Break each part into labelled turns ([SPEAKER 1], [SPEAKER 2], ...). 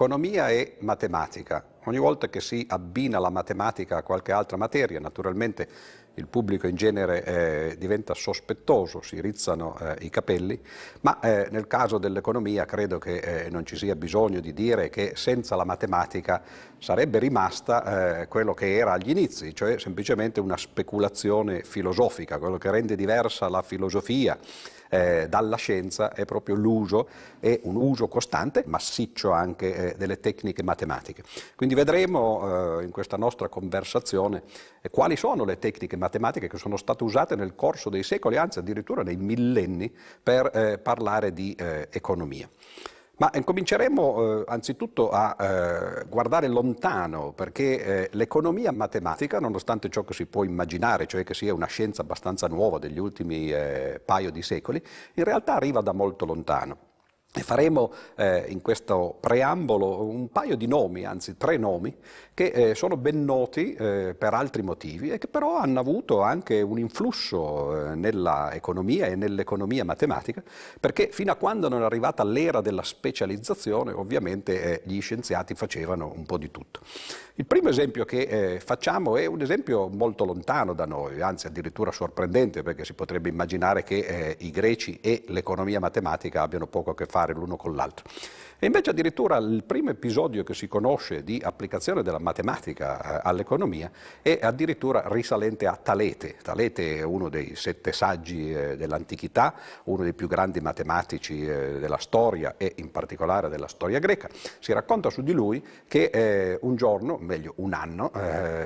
[SPEAKER 1] Economia e matematica. Ogni volta che si abbina la matematica a qualche altra materia, naturalmente il pubblico in genere eh, diventa sospettoso, si rizzano eh, i capelli, ma eh, nel caso dell'economia credo che eh, non ci sia bisogno di dire che senza la matematica sarebbe rimasta eh, quello che era agli inizi, cioè semplicemente una speculazione filosofica, quello che rende diversa la filosofia eh, dalla scienza è proprio l'uso e un uso costante, massiccio anche eh, delle tecniche matematiche. Quindi vedremo eh, in questa nostra conversazione eh, quali sono le tecniche matematiche che sono state usate nel corso dei secoli, anzi addirittura nei millenni, per eh, parlare di eh, economia. Ma cominceremo eh, anzitutto a eh, guardare lontano, perché eh, l'economia matematica, nonostante ciò che si può immaginare, cioè che sia una scienza abbastanza nuova degli ultimi eh, paio di secoli, in realtà arriva da molto lontano. E faremo eh, in questo preambolo un paio di nomi, anzi tre nomi, che eh, sono ben noti eh, per altri motivi e che però hanno avuto anche un influsso eh, nella economia e nell'economia matematica, perché fino a quando non è arrivata l'era della specializzazione, ovviamente gli scienziati facevano un po' di tutto. Il primo esempio che facciamo è un esempio molto lontano da noi, anzi addirittura sorprendente, perché si potrebbe immaginare che i greci e l'economia matematica abbiano poco a che fare l'uno con l'altro. E invece addirittura il primo episodio che si conosce di applicazione della matematica eh, all'economia è addirittura risalente a Talete. Talete è uno dei sette saggi eh, dell'antichità, uno dei più grandi matematici eh, della storia e in particolare della storia greca. Si racconta su di lui che un giorno, meglio un anno,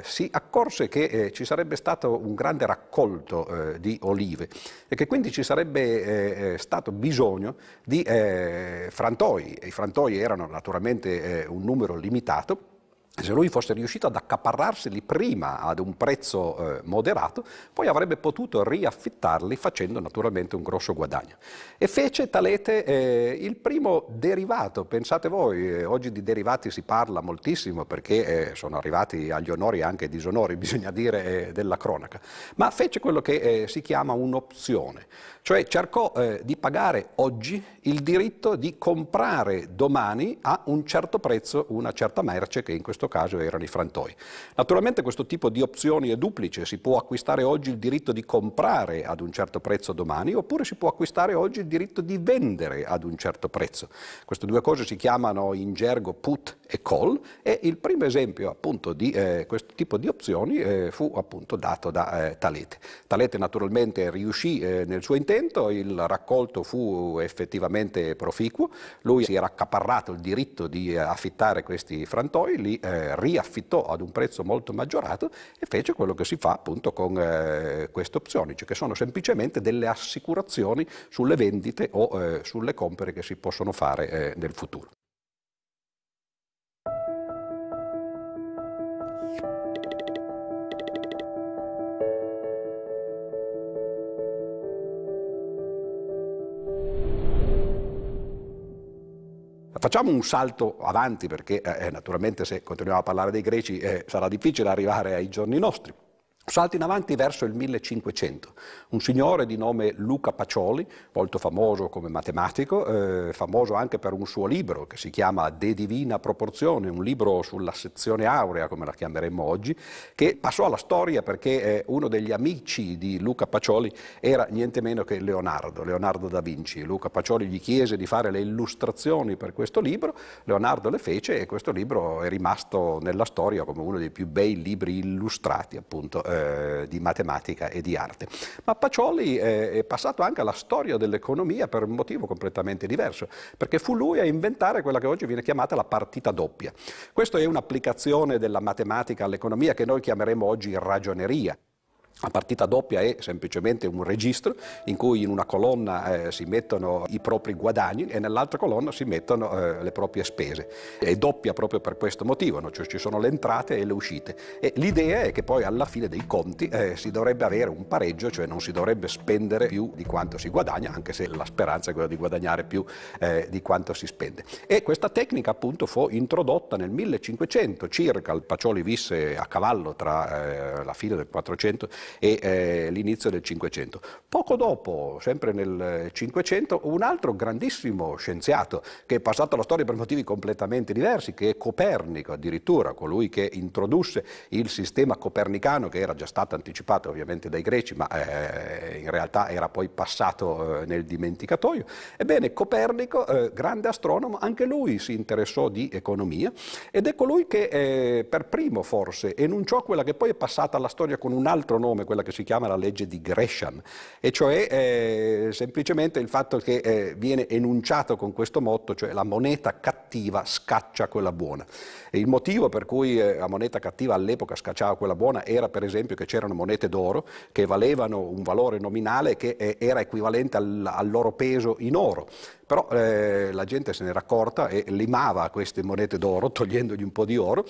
[SPEAKER 1] si accorse che ci sarebbe stato un grande raccolto di olive e che quindi ci sarebbe stato bisogno di frantoi. I frantoi erano naturalmente eh, un numero limitato se lui fosse riuscito ad accaparrarseli prima ad un prezzo eh, moderato, poi avrebbe potuto riaffittarli facendo naturalmente un grosso guadagno. E fece Talete eh, il primo derivato, pensate voi, eh, oggi di derivati si parla moltissimo perché eh, sono arrivati agli onori e anche ai disonori, bisogna dire, eh, della cronaca, ma fece quello che eh, si chiama un'opzione, cioè cercò di pagare oggi il diritto di comprare domani a un certo prezzo una certa merce che in questo questo caso erano i frantoi. Naturalmente questo tipo di opzioni è duplice, si può acquistare oggi il diritto di comprare ad un certo prezzo domani oppure si può acquistare oggi il diritto di vendere ad un certo prezzo. Queste due cose si chiamano in gergo put e call e il primo esempio appunto di eh, questo tipo di opzioni eh, fu appunto dato da eh, Talete. Talete naturalmente riuscì eh, nel suo intento, il raccolto fu effettivamente proficuo, lui si era accaparrato il diritto di eh, affittare questi frantoi, li eh, riaffittò ad un prezzo molto maggiorato e fece quello che si fa appunto con eh, queste opzioni, cioè che sono semplicemente delle assicurazioni sulle vendite o eh, sulle compere che si possono fare eh, nel futuro. Facciamo un salto avanti perché eh, naturalmente se continuiamo a parlare dei greci eh, sarà difficile arrivare ai giorni nostri. Salto in avanti verso il 1500. Un signore di nome Luca Pacioli, molto famoso come matematico, eh, famoso anche per un suo libro che si chiama De Divina Proporzione, un libro sulla sezione aurea, come la chiameremmo oggi, che passò alla storia perché eh, uno degli amici di Luca Pacioli era niente meno che Leonardo, Leonardo da Vinci. Luca Pacioli gli chiese di fare le illustrazioni per questo libro, Leonardo le fece e questo libro è rimasto nella storia come uno dei più bei libri illustrati, appunto eh, di matematica e di arte. Ma Pacioli eh, è passato anche alla storia dell'economia per un motivo completamente diverso, perché fu lui a inventare quella che oggi viene chiamata la partita doppia. Questa è un'applicazione della matematica all'economia che noi chiameremo oggi ragioneria. La partita doppia è semplicemente un registro in cui in una colonna eh, si mettono i propri guadagni e nell'altra colonna si mettono eh, le proprie spese. È doppia proprio per questo motivo, no? cioè ci sono le entrate e le uscite. E l'idea è che poi alla fine dei conti eh, si dovrebbe avere un pareggio, cioè non si dovrebbe spendere più di quanto si guadagna, anche se la speranza è quella di guadagnare più eh, di quanto si spende. E questa tecnica appunto fu introdotta nel 1500 circa, il Pacioli visse a cavallo tra eh, la fine del 400 e eh, l'inizio del Cinquecento. Poco dopo, sempre nel Cinquecento, un altro grandissimo scienziato che è passato alla storia per motivi completamente diversi, che è Copernico addirittura, colui che introdusse il sistema copernicano che era già stato anticipato ovviamente dai greci, ma eh, in realtà era poi passato eh, nel dimenticatoio. Ebbene, Copernico, eh, grande astronomo, anche lui si interessò di economia ed è colui che eh, per primo forse enunciò quella che poi è passata alla storia con un altro nome, quella che si chiama la legge di Gresham, e cioè eh, semplicemente il fatto che eh, viene enunciato con questo motto, cioè la moneta cattiva scaccia quella buona. E il motivo per cui eh, la moneta cattiva all'epoca scacciava quella buona era per esempio che c'erano monete d'oro che valevano un valore nominale che eh, era equivalente al, al loro peso in oro. Però eh, la gente se n'era accorta e limava queste monete d'oro togliendogli un po' di oro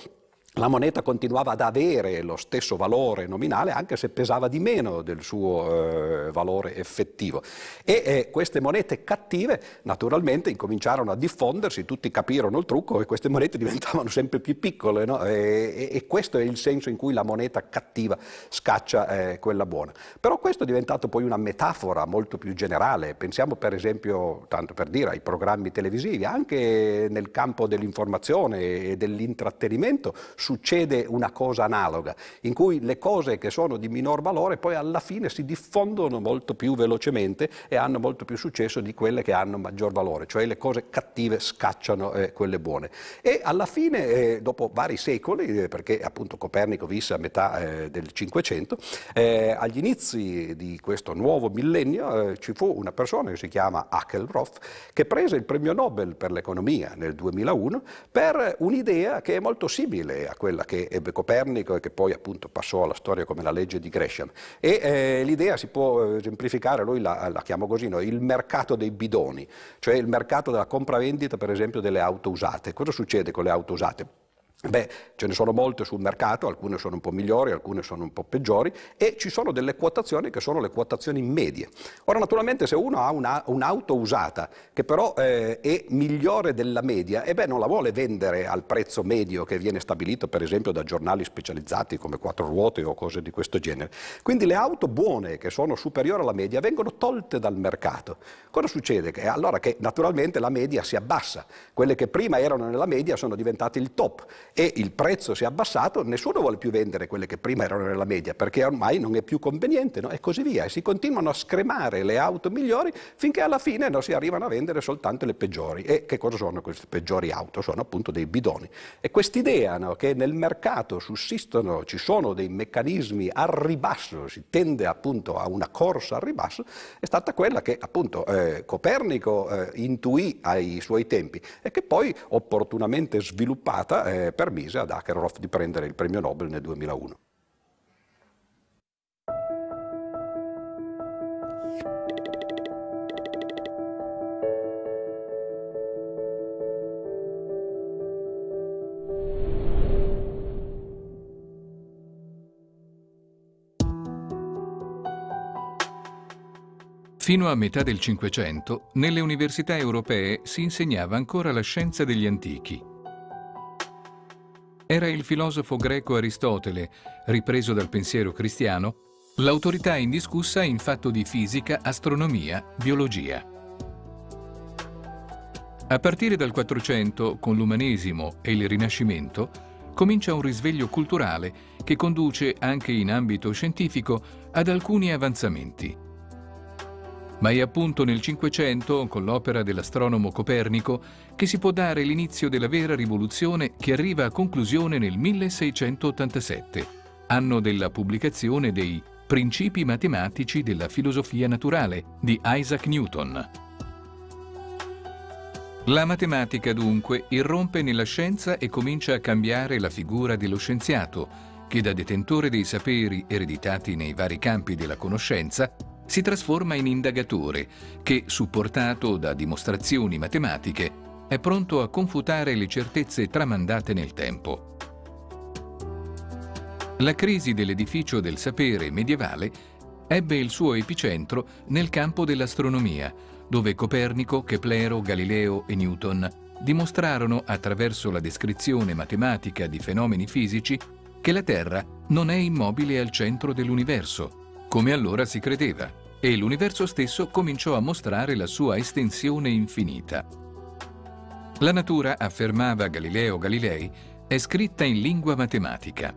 [SPEAKER 1] la moneta continuava ad avere lo stesso valore nominale anche se pesava di meno del suo eh, valore effettivo. E eh, queste monete cattive naturalmente incominciarono a diffondersi, tutti capirono il trucco e queste monete diventavano sempre più piccole no? e, e, questo è il senso in cui la moneta cattiva scaccia eh, quella buona. Però questo è diventato poi una metafora molto più generale, pensiamo per esempio, tanto per dire, ai programmi televisivi, anche nel campo dell'informazione e dell'intrattenimento succede una cosa analoga, in cui le cose che sono di minor valore poi alla fine si diffondono molto più velocemente e hanno molto più successo di quelle che hanno maggior valore, cioè le cose cattive scacciano eh, quelle buone. E alla fine, eh, dopo vari secoli, eh, perché appunto Copernico visse a metà eh, del Cinquecento, eh, agli inizi di questo nuovo millennio eh, ci fu una persona che si chiama Hackelroth che prese il premio Nobel per l'economia nel 2001 per un'idea che è molto simile a quella che ebbe Copernico e che poi appunto passò alla storia come la legge di Gresham. E eh, l'idea si può esemplificare, lui la, la chiamo così, no? il mercato dei bidoni, cioè il mercato della compravendita per esempio delle auto usate. Cosa succede con le auto usate? Beh, ce ne sono molte sul mercato, alcune sono un po' migliori, alcune sono un po' peggiori e ci sono delle quotazioni che sono le quotazioni medie. Ora naturalmente se uno ha una, un'auto usata che però eh, è migliore della media, e beh, non la vuole vendere al prezzo medio che viene stabilito per esempio da giornali specializzati come quattro ruote o cose di questo genere. Quindi le auto buone che sono superiori alla media vengono tolte dal mercato. Cosa succede? Che allora che naturalmente la media si abbassa, quelle che prima erano nella media sono diventate il top e il prezzo si è abbassato, nessuno vuole più vendere quelle che prima erano nella media perché ormai non è più conveniente no? e così via. E si continuano a scremare le auto migliori finché alla fine non si arrivano a vendere soltanto le peggiori. E che cosa sono queste peggiori auto? Sono appunto dei bidoni. E quest'idea no, che nel mercato sussistono, ci sono dei meccanismi al ribasso, si tende appunto a una corsa al ribasso, è stata quella che appunto eh, Copernico eh, intuì ai suoi tempi e che poi opportunamente sviluppata eh, per permise ad Akerhof di prendere il premio Nobel nel 2001.
[SPEAKER 2] Fino a metà del Cinquecento, nelle università europee si insegnava ancora la scienza degli antichi, era il filosofo greco Aristotele, ripreso dal pensiero cristiano, l'autorità indiscussa in fatto di fisica, astronomia, biologia. A partire dal 400, con l'umanesimo e il Rinascimento, comincia un risveglio culturale che conduce, anche in ambito scientifico, ad alcuni avanzamenti. Ma è appunto nel Cinquecento, con l'opera dell'astronomo Copernico, che si può dare l'inizio della vera rivoluzione che arriva a conclusione nel 1687, anno della pubblicazione dei Principi matematici della filosofia naturale di Isaac Newton. La matematica dunque irrompe nella scienza e comincia a cambiare la figura dello scienziato, che da detentore dei saperi ereditati nei vari campi della conoscenza si trasforma in indagatore che, supportato da dimostrazioni matematiche, è pronto a confutare le certezze tramandate nel tempo. La crisi dell'edificio del sapere medievale ebbe il suo epicentro nel campo dell'astronomia, dove Copernico, Keplero, Galileo e Newton dimostrarono attraverso la descrizione matematica di fenomeni fisici che la Terra non è immobile al centro dell'universo, come allora si credeva, e l'universo stesso cominciò a mostrare la sua estensione infinita. La natura, affermava Galileo Galilei, è scritta in lingua matematica.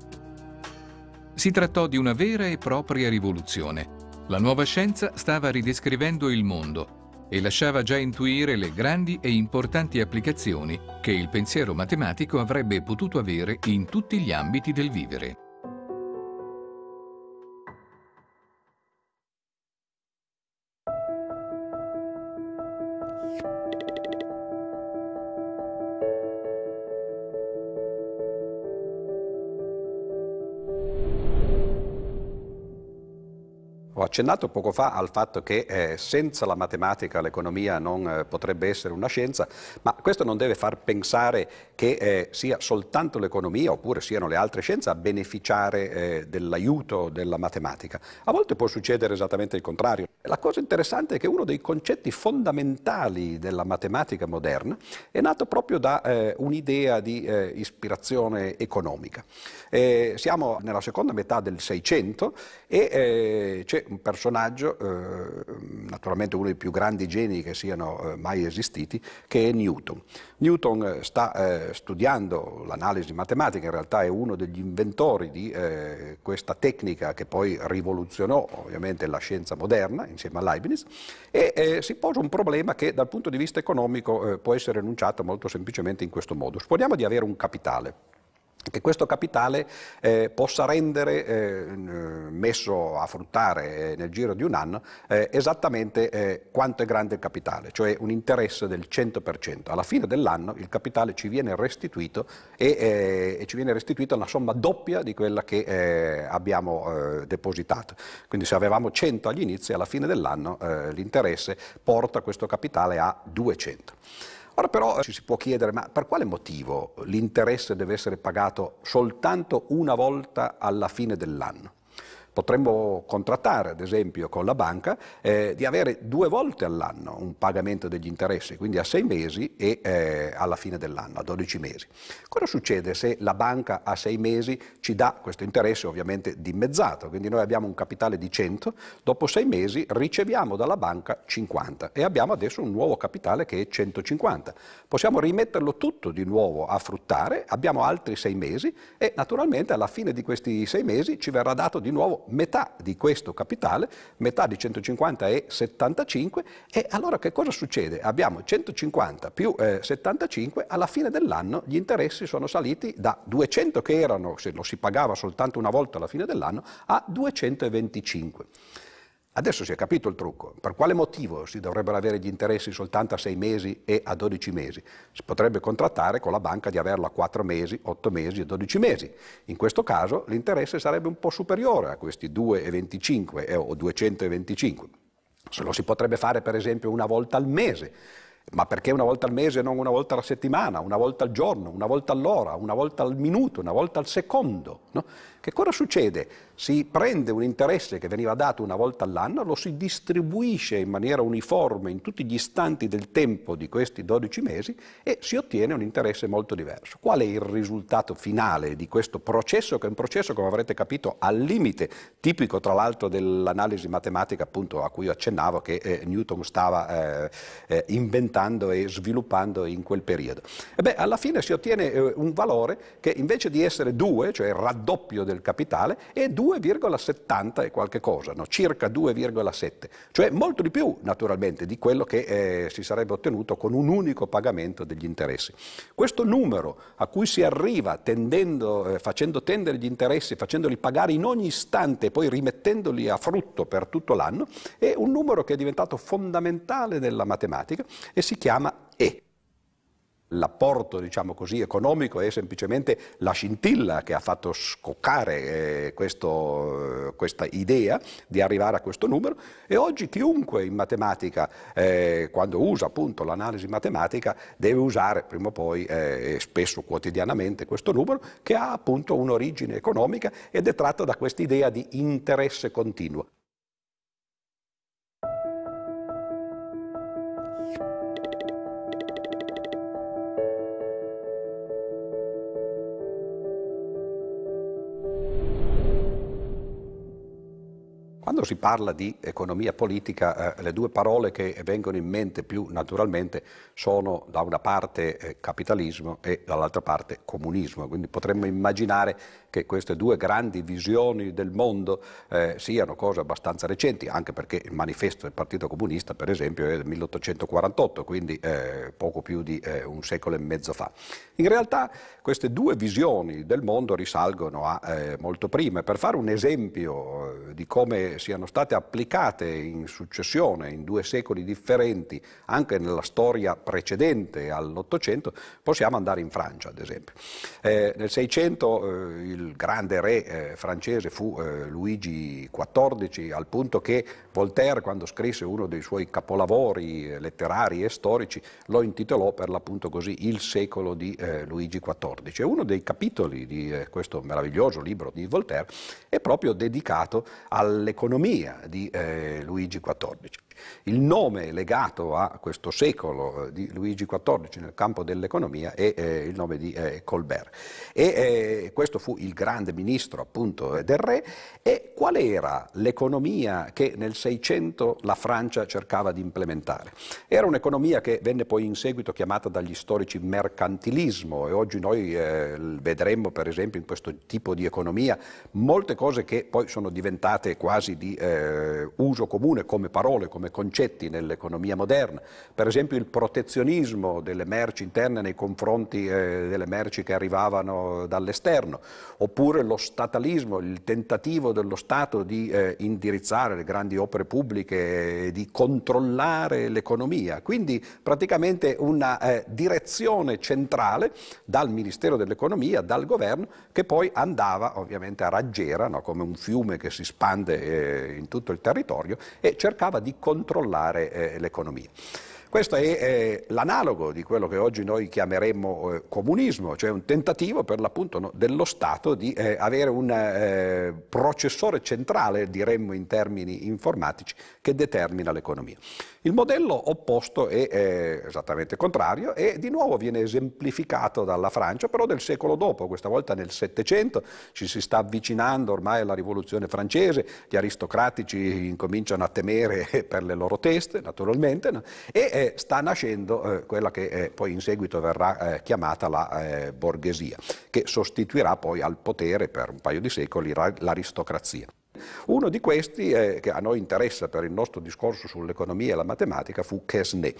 [SPEAKER 2] Si trattò di una vera e propria rivoluzione. La nuova scienza stava ridescrivendo il mondo e lasciava già intuire le grandi e importanti applicazioni che il pensiero matematico avrebbe potuto avere in tutti gli ambiti del vivere.
[SPEAKER 1] Ho accennato poco fa al fatto che eh, senza la matematica l'economia non eh, potrebbe essere una scienza, ma questo non deve far pensare che eh, sia soltanto l'economia oppure siano le altre scienze a beneficiare eh, dell'aiuto della matematica. A volte può succedere esattamente il contrario. La cosa interessante è che uno dei concetti fondamentali della matematica moderna è nato proprio da eh, un'idea di eh, ispirazione economica. siamo nella seconda metà del Seicento e c'è un personaggio, eh, naturalmente uno dei più grandi geni che siano eh, mai esistiti, che è Newton. Newton eh, sta eh, studiando l'analisi matematica, in realtà è uno degli inventori di eh, questa tecnica che poi rivoluzionò ovviamente la scienza moderna insieme a Leibniz e eh, si pose un problema che dal punto di vista economico può essere enunciato molto semplicemente in questo modo. Supponiamo di avere un capitale che questo capitale eh, possa rendere, eh, messo a fruttare eh, nel giro di un anno, eh, esattamente eh, quanto è grande il capitale, cioè un interesse del 100%. Alla fine dell'anno il capitale ci viene restituito e, eh, e, ci viene restituita una somma doppia di quella che abbiamo depositato. Quindi se avevamo 100 agli inizi, alla fine dell'anno l'interesse porta questo capitale a 200. Ora però ci si può chiedere, ma per quale motivo l'interesse deve essere pagato soltanto una volta alla fine dell'anno? Potremmo contrattare, ad esempio, con la banca eh, di avere due volte all'anno un pagamento degli interessi, quindi a sei mesi e eh, alla fine dell'anno, a 12 mesi. Cosa succede se la banca a sei mesi ci dà questo interesse ovviamente dimezzato? Quindi noi abbiamo un capitale di 100, dopo sei mesi riceviamo dalla banca 50 e abbiamo adesso un nuovo capitale che è 150. Possiamo rimetterlo tutto di nuovo a fruttare, abbiamo altri sei mesi e naturalmente alla fine di questi sei mesi ci verrà dato di nuovo metà di questo capitale, metà di 150 è 75 e allora che cosa succede? Abbiamo 150 più eh, 75, alla fine dell'anno gli interessi sono saliti da 200 che erano, se lo si pagava soltanto una volta alla fine dell'anno, a 225. Adesso si è capito il trucco. Per quale motivo si dovrebbero avere gli interessi soltanto a 6 mesi e a 12 mesi? Si potrebbe contrattare con la banca di averlo a 4 mesi, 8 mesi e 12 mesi. In questo caso l'interesse sarebbe un po' superiore a questi 2,25 eh, o 225. Se lo si potrebbe fare per esempio una volta al mese ma perché una volta al mese e non una volta alla settimana, una volta al giorno, una volta all'ora, una volta al minuto, una volta al secondo? No? Che cosa succede? Si prende un interesse che veniva dato una volta all'anno, lo si distribuisce in maniera uniforme in tutti gli istanti del tempo di questi 12 mesi e si ottiene un interesse molto diverso. Qual è il risultato finale di questo processo, che è un processo, come avrete capito, al limite, tipico tra l'altro dell'analisi matematica appunto a cui accennavo che eh, Newton stava eh, eh, inventando e sviluppando in quel periodo? E beh, alla fine si ottiene eh, un valore che invece di essere 2, cioè il raddoppio del capitale, è 2 2,70 e qualche cosa, no? circa 2,7, cioè molto di più naturalmente di quello che eh, si sarebbe ottenuto con un unico pagamento degli interessi. Questo numero a cui si arriva tendendo, eh, facendo tendere gli interessi, facendoli pagare in ogni istante e poi rimettendoli a frutto per tutto l'anno, è un numero che è diventato fondamentale nella matematica e si chiama E. L'apporto diciamo così, economico è semplicemente la scintilla che ha fatto scoccare eh, questo, questa idea di arrivare a questo numero e oggi chiunque in matematica, eh, quando usa appunto l'analisi matematica, deve usare prima o poi eh, e spesso quotidianamente questo numero che ha appunto un'origine economica ed è tratto da questa idea di interesse continuo. Quando si parla di economia politica, eh, le due parole che vengono in mente più naturalmente sono da una parte eh, capitalismo e dall'altra parte comunismo. Quindi potremmo immaginare che queste due grandi visioni del mondo eh, siano cose abbastanza recenti, anche perché il manifesto del Partito Comunista, per esempio, è del 1848, quindi eh, poco più di eh, un secolo e mezzo fa. In realtà queste due visioni del mondo risalgono a eh, molto prima. Per fare un esempio di come siano state applicate in successione, in due secoli differenti, anche nella storia precedente all'Ottocento, possiamo andare in Francia, ad esempio. Eh, nel Seicento eh, il grande re eh, francese fu eh, Luigi XIV, al punto che Voltaire, quando scrisse uno dei suoi capolavori eh, letterari e storici, lo intitolò per l'appunto così Il secolo di Luigi XIV. Uno dei capitoli di questo meraviglioso libro di Voltaire è proprio dedicato all'economia l'economia di eh, Luigi XIV. Il nome legato a questo secolo eh, di Luigi XIV nel campo dell'economia è eh, il nome di eh, Colbert. E eh, questo fu il grande ministro appunto del re. E qual era l'economia che nel 600 la Francia cercava di implementare? Era un'economia che venne poi in seguito chiamata dagli storici mercantilismo e oggi noi eh, vedremo per esempio in questo tipo di economia molte cose che poi sono diventate quasi di eh, uso comune come parole, come concetti nell'economia moderna, per esempio il protezionismo delle merci interne nei confronti eh, delle merci che arrivavano dall'esterno, oppure lo statalismo, il tentativo dello Stato di eh, indirizzare le grandi opere pubbliche, di controllare l'economia, quindi praticamente una eh, direzione centrale dal Ministero dell'Economia, dal governo, che poi andava ovviamente a raggiera, no, come un fiume che si spande eh, in tutto il territorio, e cercava di controllare controllare eh, l'economia. Questo è eh, l'analogo di quello che oggi noi chiameremmo eh, comunismo, cioè un tentativo per l'appunto no, dello Stato di eh, avere un eh, processore centrale, diremmo in termini informatici, che determina l'economia. Il modello opposto è esattamente contrario e di nuovo viene esemplificato dalla Francia, però del secolo dopo, questa volta nel Settecento, ci si sta avvicinando ormai alla rivoluzione francese, gli aristocratici incominciano a temere per le loro teste, naturalmente, no? e eh, sta nascendo eh, quella che eh, poi in seguito verrà eh, chiamata la eh, borghesia, che sostituirà poi al potere per un paio di secoli l'aristocrazia. Uno di questi, eh, che a noi interessa per il nostro discorso sull'economia e la matematica, fu Quesnay.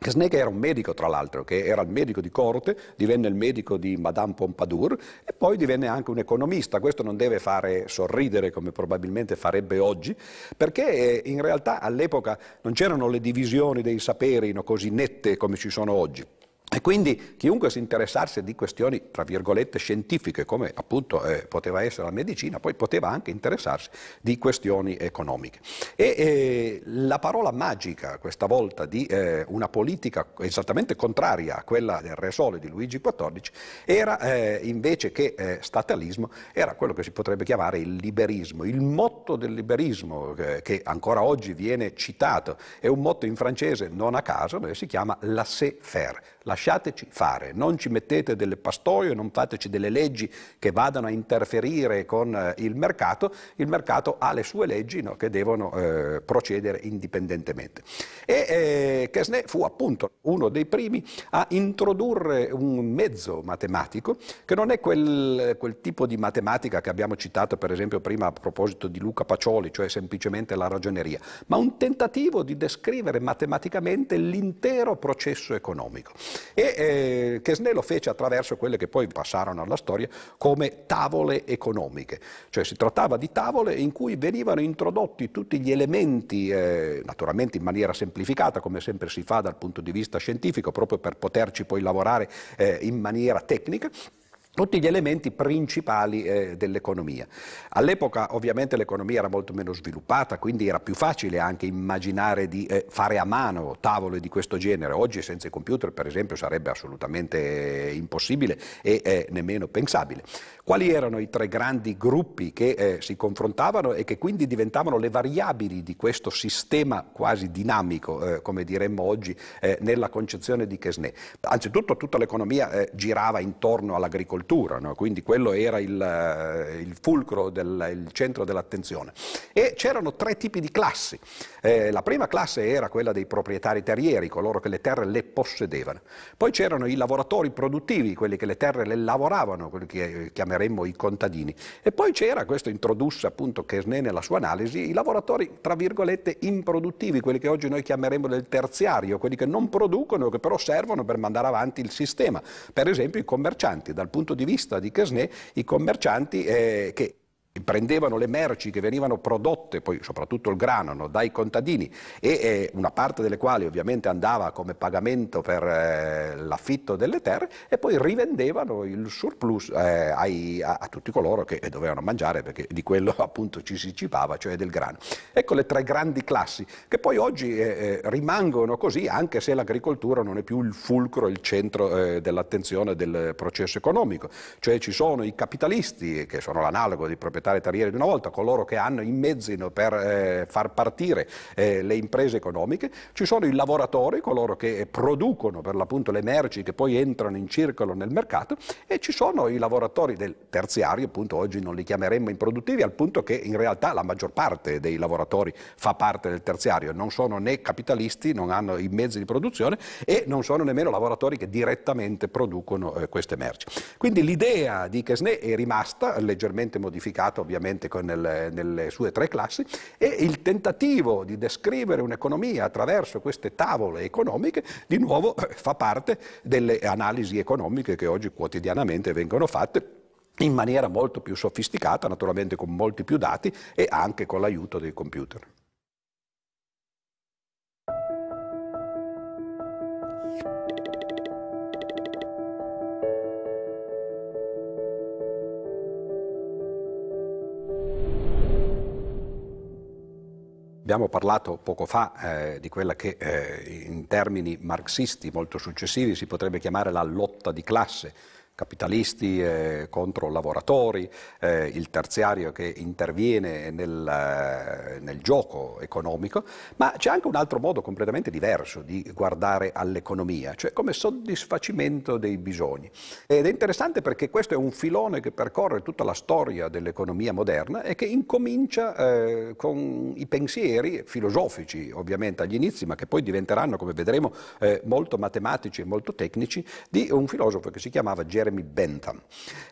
[SPEAKER 1] Quesnay era un medico, tra l'altro, che era il medico di corte, divenne il medico di Madame Pompadour e poi divenne anche un economista. Questo non deve fare sorridere come probabilmente farebbe oggi, perché eh, in realtà all'epoca non c'erano le divisioni dei saperi no, così nette come ci sono oggi. E quindi chiunque si interessasse di questioni, tra virgolette, scientifiche, come appunto eh, poteva essere la medicina, poi poteva anche interessarsi di questioni economiche. E eh, la parola magica, questa volta, di eh, una politica esattamente contraria a quella del Re Sole di Luigi XIV, era eh, invece che eh, statalismo, era quello che si potrebbe chiamare il liberismo. Il motto del liberismo, eh, che ancora oggi viene citato, è un motto in francese non a caso, si chiama laissez-faire lasciateci fare, non ci mettete delle pastoie, non fateci delle leggi che vadano a interferire con eh, il mercato, il mercato ha le sue leggi no, che devono eh, procedere indipendentemente. E eh, Quesnay fu appunto uno dei primi a introdurre un mezzo matematico che non è quel, quel tipo di matematica che abbiamo citato per esempio prima a proposito di Luca Pacioli, cioè semplicemente la ragioneria, ma un tentativo di descrivere matematicamente l'intero processo economico. E eh, Quesnay lo fece attraverso quelle che poi passarono alla storia come tavole economiche, cioè si trattava di tavole in cui venivano introdotti tutti gli elementi, eh, naturalmente in maniera semplificata, come sempre si fa dal punto di vista scientifico, proprio per poterci poi lavorare eh, in maniera tecnica, tutti gli elementi principali eh, dell'economia. All'epoca ovviamente l'economia era molto meno sviluppata, quindi era più facile anche immaginare di eh, fare a mano tavole di questo genere. Oggi senza i computer per esempio sarebbe assolutamente eh, impossibile e eh, nemmeno pensabile. Quali erano i tre grandi gruppi che eh, si confrontavano e che quindi diventavano le variabili di questo sistema quasi dinamico, eh, come diremmo oggi, nella concezione di Quesnay? Anzitutto tutta l'economia girava intorno all'agricoltura agricoltura, no? quindi quello era il, eh, il fulcro, del, il centro dell'attenzione. E c'erano tre tipi di classi. Eh, la prima classe era quella dei proprietari terrieri, coloro che le terre le possedevano. Poi c'erano i lavoratori produttivi, quelli che le terre le lavoravano, quelli che chiameremmo i contadini. E poi c'era, questo introdusse appunto Kesnè nella sua analisi, i lavoratori tra virgolette improduttivi, quelli che oggi noi chiameremo del terziario, quelli che non producono, che però servono per mandare avanti il sistema. Per esempio i commercianti, dal punto di vista di Quesnay, i commercianti eh, che prendevano le merci che venivano prodotte, poi soprattutto il grano, no, dai contadini e eh, una parte delle quali ovviamente andava come pagamento per eh, l'affitto delle terre e poi rivendevano il surplus eh, ai, a, a, tutti coloro che dovevano mangiare perché di quello appunto ci si cipava, cioè del grano. Ecco le tre grandi classi che poi oggi eh, eh, rimangono così anche se l'agricoltura non è più il fulcro, il centro eh, dell'attenzione del processo economico, cioè ci sono i capitalisti che sono l'analogo di proprietari proprietarie terriere di una volta, coloro che hanno i mezzi per eh, far partire eh, le imprese economiche, ci sono i lavoratori, coloro che producono per l'appunto le merci che poi entrano in circolo nel mercato e ci sono i lavoratori del terziario, appunto oggi non li chiameremmo improduttivi, al punto che in realtà la maggior parte dei lavoratori fa parte del terziario, non sono né capitalisti, non hanno i mezzi di produzione e non sono nemmeno lavoratori che direttamente producono eh, queste merci. Quindi l'idea di Quesnay è rimasta leggermente modificata fatto ovviamente nelle, nelle sue tre classi, e il tentativo di descrivere un'economia attraverso queste tavole economiche di nuovo eh, fa parte delle analisi economiche che oggi quotidianamente vengono fatte in maniera molto più sofisticata, naturalmente con molti più dati e anche con l'aiuto dei computer. Abbiamo parlato poco fa eh, di quella che eh, in termini marxisti molto successivi si potrebbe chiamare la lotta di classe capitalisti eh, contro lavoratori, eh, il terziario che interviene nel, eh, nel, gioco economico, ma c'è anche un altro modo completamente diverso di guardare all'economia, cioè come soddisfacimento dei bisogni. Ed è interessante perché questo è un filone che percorre tutta la storia dell'economia moderna e che incomincia eh, con i pensieri filosofici, ovviamente agli inizi, ma che poi diventeranno, come vedremo, eh, molto matematici e molto tecnici, di un filosofo che si chiamava Jeremy Jeremy Bentham.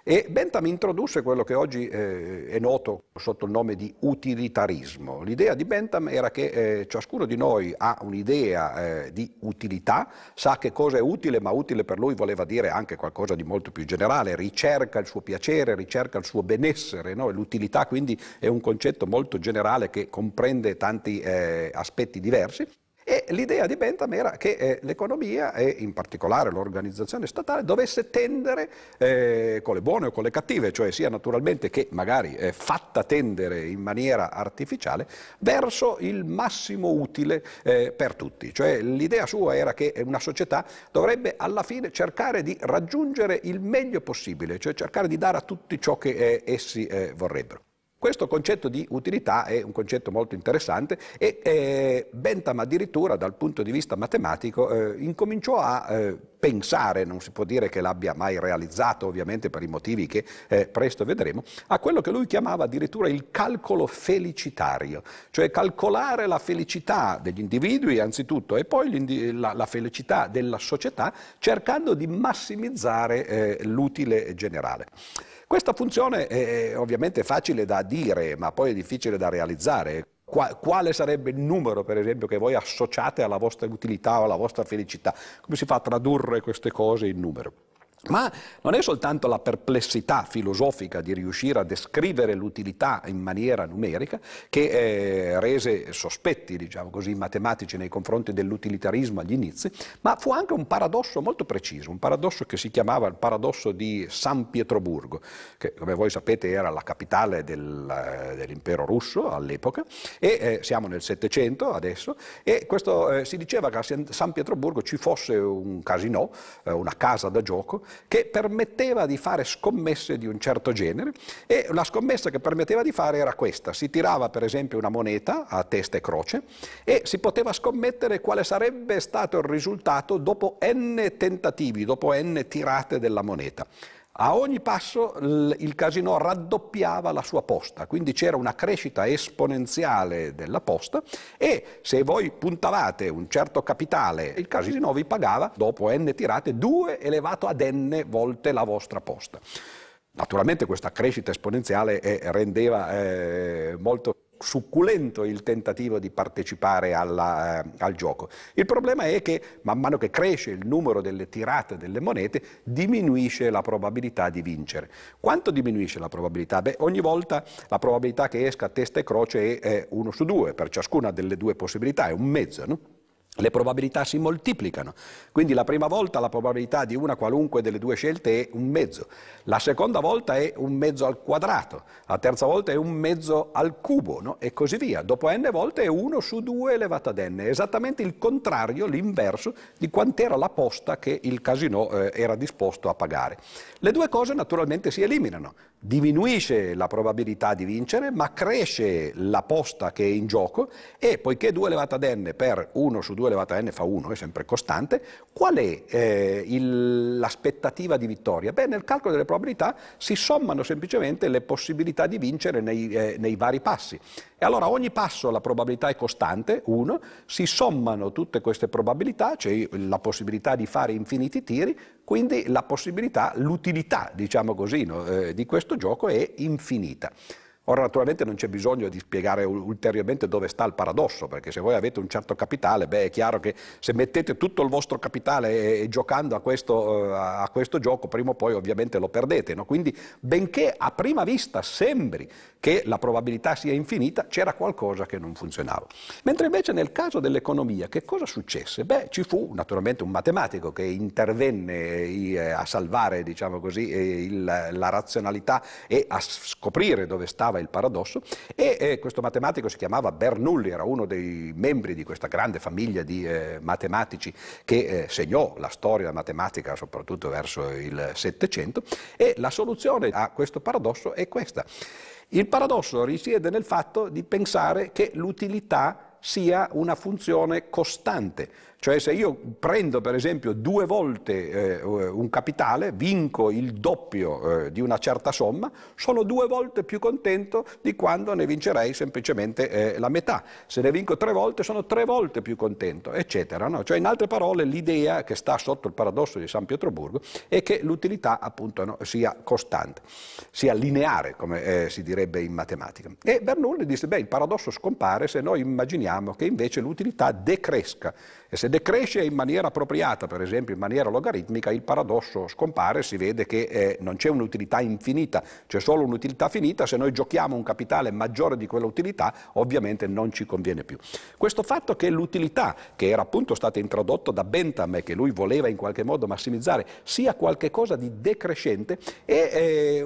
[SPEAKER 1] E Bentham introdusse quello che oggi eh, è noto sotto il nome di utilitarismo. L'idea di Bentham era che eh, ciascuno di noi ha un'idea eh, di utilità, sa che cosa è utile, ma utile per lui voleva dire anche qualcosa di molto più generale, ricerca il suo piacere, ricerca il suo benessere. No? L'utilità quindi è un concetto molto generale che comprende tanti eh, aspetti diversi. E l'idea di Bentham era che eh, l'economia e in particolare l'organizzazione statale dovesse tendere eh, con le buone o con le cattive, cioè sia naturalmente che magari eh, fatta tendere in maniera artificiale verso il massimo utile eh, per tutti. Cioè l'idea sua era che una società dovrebbe alla fine cercare di raggiungere il meglio possibile, cioè cercare di dare a tutti ciò che eh, essi eh, vorrebbero. Questo concetto di utilità è un concetto molto interessante e eh, Bentham addirittura dal punto di vista matematico eh, incominciò a eh, pensare, non si può dire che l'abbia mai realizzato ovviamente per i motivi che eh, presto vedremo, a quello che lui chiamava addirittura il calcolo felicitario, cioè calcolare la felicità degli individui anzitutto e poi la, la, felicità della società cercando di massimizzare eh, l'utile generale. Questa funzione è ovviamente facile da dire, ma poi è difficile da realizzare. quale sarebbe il numero, per esempio, che voi associate alla vostra utilità o alla vostra felicità? Come si fa a tradurre queste cose in numero? Ma non è soltanto la perplessità filosofica di riuscire a descrivere l'utilità in maniera numerica che eh, rese sospetti, diciamo così, matematici nei confronti dell'utilitarismo agli inizi, ma fu anche un paradosso molto preciso, un paradosso che si chiamava il paradosso di San Pietroburgo, che come voi sapete era la capitale del, eh, dell'impero russo all'epoca, e eh, siamo nel Settecento adesso, e questo, eh, si diceva che a San Pietroburgo ci fosse un casino, eh, una casa da gioco, che permetteva di fare scommesse di un certo genere e la scommessa che permetteva di fare era questa, si tirava per esempio una moneta a testa e croce e si poteva scommettere quale sarebbe stato il risultato dopo n tentativi, dopo n tirate della moneta. A ogni passo il casino raddoppiava la sua posta, quindi c'era una crescita esponenziale della posta e se voi puntavate un certo capitale, il casino vi pagava dopo n tirate 2 elevato ad n volte la vostra posta. Naturalmente questa crescita esponenziale eh, rendeva eh, molto succulento il tentativo di partecipare alla, eh, al gioco. Il problema è che man mano che cresce il numero delle tirate delle monete diminuisce la probabilità di vincere. Quanto diminuisce la probabilità? Beh, ogni volta la probabilità che esca a testa e croce è 1 su 2, per ciascuna delle due possibilità è un mezzo. No? Le probabilità si moltiplicano. Quindi la prima volta la probabilità di una qualunque delle due scelte è un mezzo, la seconda volta è un mezzo al quadrato, la terza volta è un mezzo al cubo no? e così via. Dopo n volte è 1 su 2 elevato ad n, esattamente il contrario, l'inverso di quant'era la posta che il casino eh, era disposto a pagare. Le due cose naturalmente si eliminano, diminuisce la probabilità di vincere, ma cresce la posta che è in gioco e poiché 2 elevato ad n per 1 su 2 elevata a n fa 1, è sempre costante, qual è eh, l'aspettativa di vittoria? Beh, nel calcolo delle probabilità si sommano semplicemente le possibilità di vincere nei, eh, nei vari passi. E allora ogni passo la probabilità è costante, 1, si sommano tutte queste probabilità, cioè la possibilità di fare infiniti tiri, quindi la possibilità, l'utilità, diciamo così, no, eh, di questo gioco è infinita. Ora naturalmente non c'è bisogno di spiegare ulteriormente dove sta il paradosso, perché se voi avete un certo capitale, beh è chiaro che se mettete tutto il vostro capitale e, e giocando a questo, uh, a questo, gioco, prima o poi ovviamente lo perdete. No? Quindi benché a prima vista sembri che la probabilità sia infinita, c'era qualcosa che non funzionava. Mentre invece nel caso dell'economia, che cosa successe? Beh, ci fu naturalmente un matematico che intervenne eh, a salvare, diciamo così, eh, la razionalità e a scoprire dove stava il paradosso e eh, questo matematico si chiamava Bernoulli, era uno dei membri di questa grande famiglia di eh, matematici che eh, segnò la storia matematica soprattutto verso il Settecento e la soluzione a questo paradosso è questa. Il paradosso risiede nel fatto di pensare che l'utilità sia una funzione costante, cioè se io prendo per esempio due volte eh, un capitale, vinco il doppio eh, di una certa somma, sono due volte più contento di quando ne vincerei semplicemente eh, la metà. Se ne vinco tre volte sono tre volte più contento, eccetera. No? Cioè in altre parole l'idea che sta sotto il paradosso di San Pietroburgo è che l'utilità appunto no, sia costante, sia lineare come eh, si direbbe in matematica. E Bernoulli disse, beh il paradosso scompare se noi immaginiamo che invece l'utilità decresca e se decresce in maniera appropriata, per esempio in maniera logaritmica, il paradosso scompare, si vede che eh, non c'è un'utilità infinita, c'è solo un'utilità finita, se noi giochiamo un capitale maggiore di quell'utilità, ovviamente non ci conviene più. Questo fatto che l'utilità, che era appunto stata introdotta da Bentham e che lui voleva in qualche modo massimizzare, sia qualcosa di decrescente, è,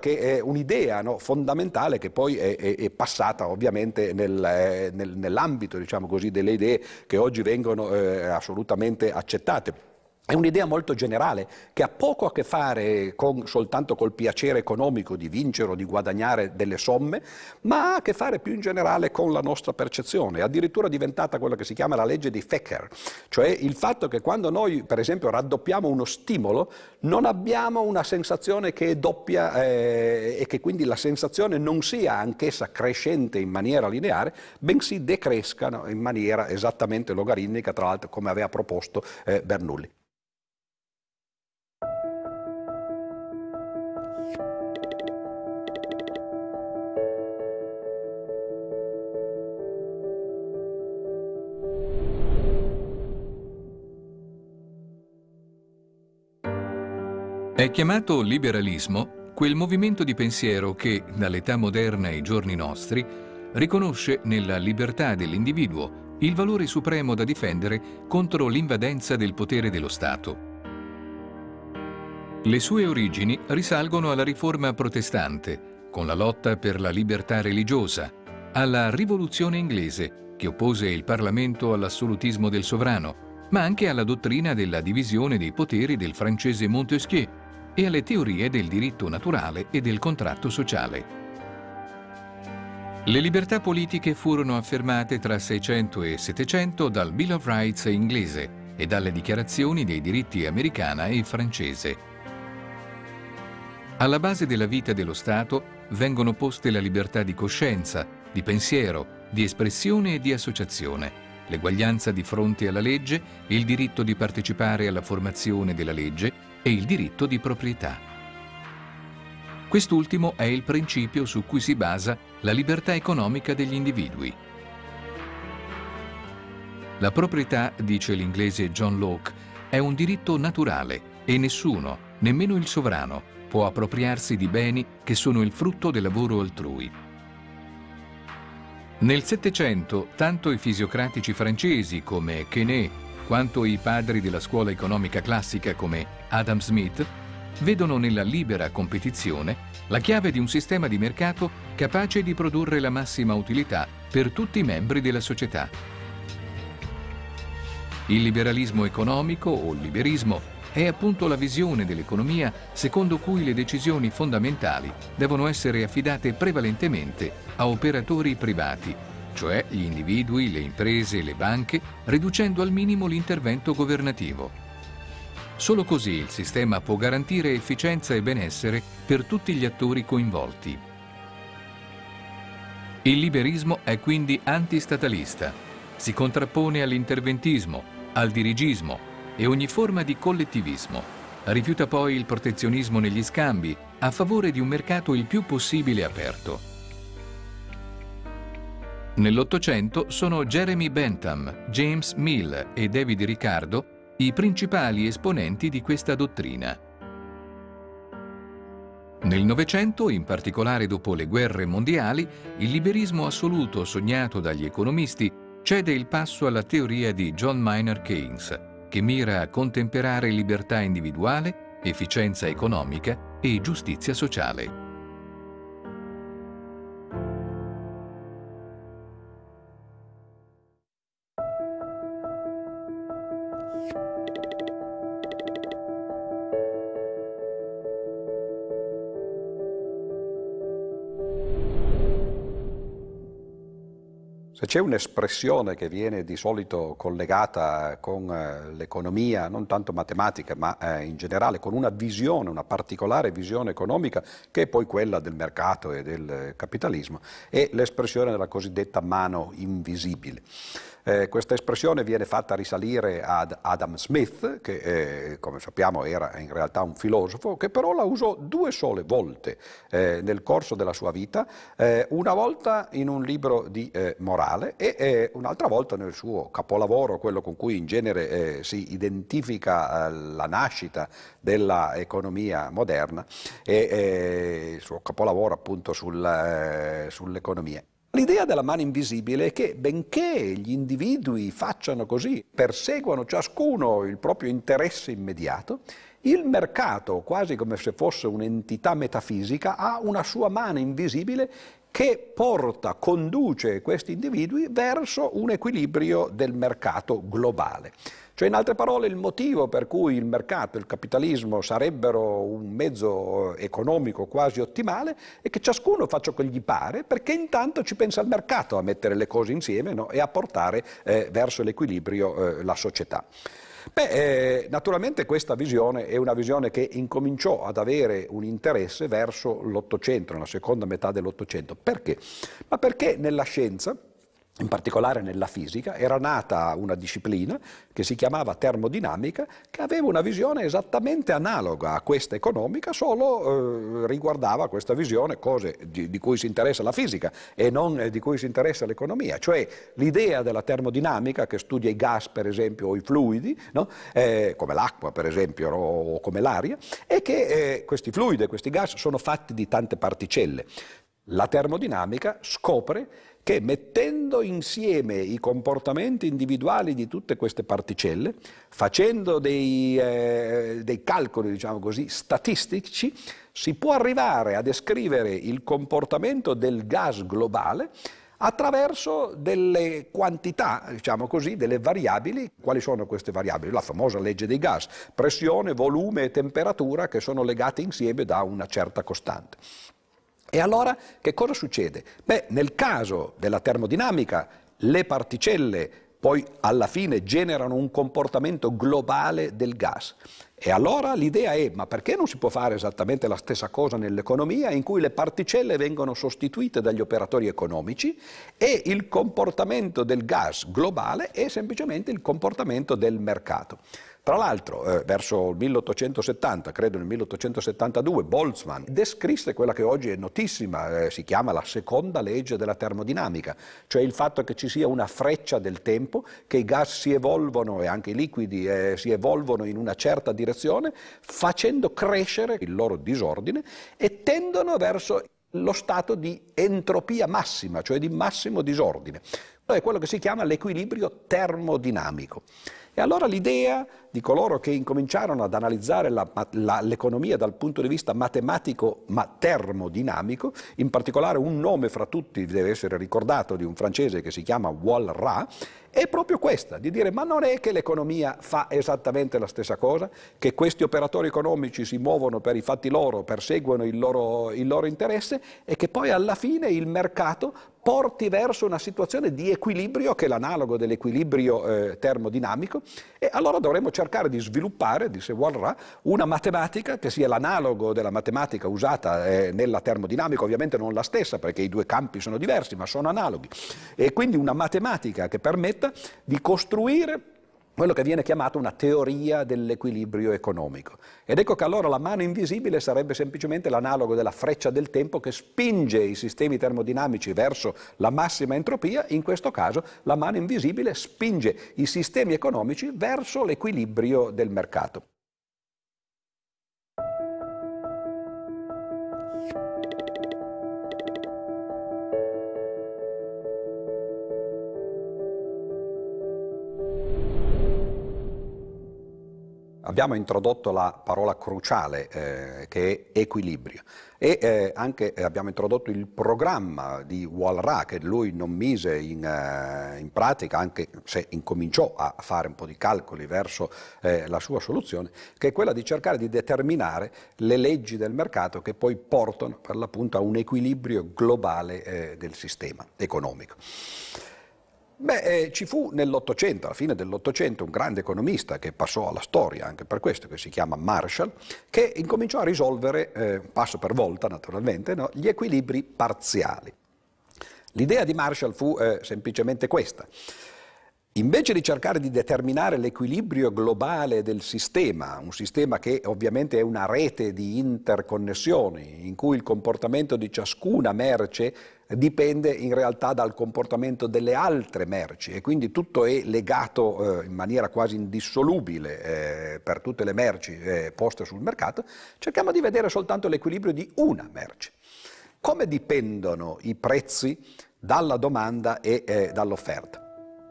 [SPEAKER 1] che è un'idea no, fondamentale che poi è, è, è passata ovviamente nel, eh, nel, nell'ambito diciamo così, delle idee che oggi vengono vengono eh, assolutamente accettate. È un'idea molto generale che ha poco a che fare con, soltanto col piacere economico di vincere o di guadagnare delle somme, ma ha a che fare più in generale con la nostra percezione. È addirittura diventata quella che si chiama la legge di Fecker, cioè il fatto che quando noi, per esempio, raddoppiamo uno stimolo, non abbiamo una sensazione che è doppia eh, e che quindi la sensazione non sia anch'essa crescente in maniera lineare, bensì decrescano in maniera esattamente logaritmica, tra l'altro come aveva proposto eh, Bernoulli.
[SPEAKER 2] È chiamato liberalismo quel movimento di pensiero che, dall'età moderna ai giorni nostri, riconosce nella libertà dell'individuo il valore supremo da difendere contro l'invadenza del potere dello Stato. Le sue origini risalgono alla riforma protestante, con la lotta per la libertà religiosa, alla rivoluzione inglese, che oppose il Parlamento all'assolutismo del sovrano, ma anche alla dottrina della divisione dei poteri del francese Montesquieu e alle teorie del diritto naturale e del contratto sociale. Le libertà politiche furono affermate tra 600 e 700 dal Bill of Rights inglese e dalle dichiarazioni dei diritti americana e francese. Alla base della vita dello Stato vengono poste la libertà di coscienza, di pensiero, di espressione e di associazione, l'eguaglianza di fronte alla legge, il diritto di partecipare alla formazione della legge e il diritto di proprietà. Quest'ultimo è il principio su cui si basa la libertà economica degli individui. La proprietà, dice l'inglese John Locke, è un diritto naturale e nessuno, nemmeno il sovrano, può appropriarsi di beni che sono il frutto del lavoro altrui. Nel Settecento, tanto i fisiocratici francesi come Quesnay quanto i padri della scuola economica classica come Adam Smith vedono nella libera competizione la chiave di un sistema di mercato capace di produrre la massima utilità per tutti i membri della società. Il liberalismo economico o liberismo è appunto la visione dell'economia secondo cui le decisioni fondamentali devono essere affidate prevalentemente a operatori privati cioè gli individui, le imprese e le banche, riducendo al minimo l'intervento governativo. Solo così il sistema può garantire efficienza e benessere per tutti gli attori coinvolti. Il liberismo è quindi antistatalista, si contrappone all'interventismo, al dirigismo e ogni forma di collettivismo. Rifiuta poi il protezionismo negli scambi a favore di un mercato il più possibile aperto. Nell'Ottocento sono Jeremy Bentham, James Mill e David Ricardo i principali esponenti di questa dottrina. Nel Novecento, in particolare dopo le guerre mondiali, il liberismo assoluto sognato dagli economisti cede il passo alla teoria di John Maynard Keynes, che mira a contemperare libertà individuale, efficienza economica e giustizia sociale.
[SPEAKER 1] C'è un'espressione che viene di solito collegata con eh, l'economia, non tanto matematica, ma eh, in generale con una visione, una particolare visione economica, che è poi quella del mercato e del capitalismo, è l'espressione della cosiddetta mano invisibile. Eh, questa espressione viene fatta risalire ad Adam Smith, che eh, come sappiamo era in realtà un filosofo, che però la usò due sole volte eh, nel corso della sua vita, eh, una volta in un libro di eh, morale e eh, un'altra volta nel suo capolavoro, quello con cui in genere si identifica la nascita dell'economia moderna e il suo capolavoro appunto sul, sull'economia. L'idea della mano invisibile è che benché gli individui facciano così, perseguano ciascuno il proprio interesse immediato, il mercato, quasi come se fosse un'entità metafisica, ha una sua mano invisibile che porta, conduce questi individui verso un equilibrio del mercato globale. Cioè, in altre parole, il motivo per cui il mercato e il capitalismo sarebbero un mezzo economico quasi ottimale è che ciascuno faccia quel gli pare, perché intanto ci pensa il mercato a mettere le cose insieme no? e a portare eh, verso l'equilibrio eh, la società. Beh, eh, naturalmente questa visione è una visione che incominciò ad avere un interesse verso l'Ottocento, nella seconda metà dell'Ottocento. Perché? Ma perché nella scienza in particolare nella fisica, era nata una disciplina che si chiamava termodinamica, che aveva una visione esattamente analoga a questa economica, solo eh, riguardava questa visione cose di, di, cui si interessa la fisica e non eh, di cui si interessa l'economia, cioè l'idea della termodinamica che studia i gas per esempio o i fluidi, no? eh, come l'acqua per esempio o come l'aria, è che eh, questi fluidi e questi gas sono fatti di tante particelle. La termodinamica scopre che mettendo insieme i comportamenti individuali di tutte queste particelle, facendo dei, eh, dei calcoli, diciamo così, statistici, si può arrivare a descrivere il comportamento del gas globale attraverso delle quantità, diciamo così, delle variabili. Quali sono queste variabili? La famosa legge dei gas, pressione, volume e temperatura che sono legate insieme da una certa costante. E allora che cosa succede? Beh, nel caso della termodinamica, le particelle poi alla fine generano un comportamento globale del gas. E allora l'idea è, ma perché non si può fare esattamente la stessa cosa nell'economia in cui le particelle vengono sostituite dagli operatori economici e il comportamento del gas globale è semplicemente il comportamento del mercato? Tra l'altro, eh, verso il 1870, credo nel 1872, Boltzmann descrisse quella che oggi è notissima, eh, si chiama la seconda legge della termodinamica, cioè il fatto che ci sia una freccia del tempo, che i gas si evolvono e anche i liquidi eh, si evolvono in una certa direzione, facendo crescere il loro disordine e tendono verso lo stato di entropia massima, cioè di massimo disordine. È quello che si chiama l'equilibrio termodinamico. E allora l'idea di coloro che incominciarono ad analizzare l'economia dal punto di vista matematico ma termodinamico, in particolare un nome fra tutti deve essere ricordato di un francese che si chiama Walras, è proprio questa, di dire ma non è che l'economia fa esattamente la stessa cosa, che questi operatori economici si muovono per i fatti loro, perseguono il loro, il loro interesse? E che poi alla fine il mercato porti verso una situazione di equilibrio che è l'analogo dell'equilibrio eh, termodinamico? E allora dovremmo cercare di sviluppare, disse Walras, una matematica che sia l'analogo della matematica usata eh, nella termodinamica, ovviamente non la stessa perché i due campi sono diversi ma sono analoghi. E quindi una matematica che permetta di costruire quello che viene chiamato una teoria dell'equilibrio economico. Ed ecco che allora la mano invisibile sarebbe semplicemente l'analogo della freccia del tempo che spinge i sistemi termodinamici verso la massima entropia, in questo caso la mano invisibile spinge i sistemi economici verso l'equilibrio del mercato. Abbiamo introdotto la parola cruciale eh, che è equilibrio e eh, anche eh, abbiamo introdotto il programma di Walra che lui non mise in, eh, in, pratica anche se incominciò a fare un po' di calcoli verso eh, la sua soluzione che è quella di cercare di determinare le leggi del mercato che poi portano per l'appunto a un equilibrio globale eh, del sistema economico. Beh, eh, ci fu nell'Ottocento, alla fine dell'Ottocento, un grande economista che passò alla storia, anche per questo, che si chiama Marshall, che incominciò a risolvere, eh, passo per volta naturalmente, no, gli equilibri parziali. L'idea di Marshall fu eh, semplicemente questa. Invece di cercare di determinare l'equilibrio globale del sistema, un sistema che ovviamente è una rete di interconnessioni in cui il comportamento di ciascuna merce dipende in realtà dal comportamento delle altre merci e quindi tutto è legato eh, in maniera quasi indissolubile eh, per tutte le merci eh, poste sul mercato, cerchiamo di vedere soltanto l'equilibrio di una merce. Come dipendono i prezzi dalla domanda e eh, dall'offerta?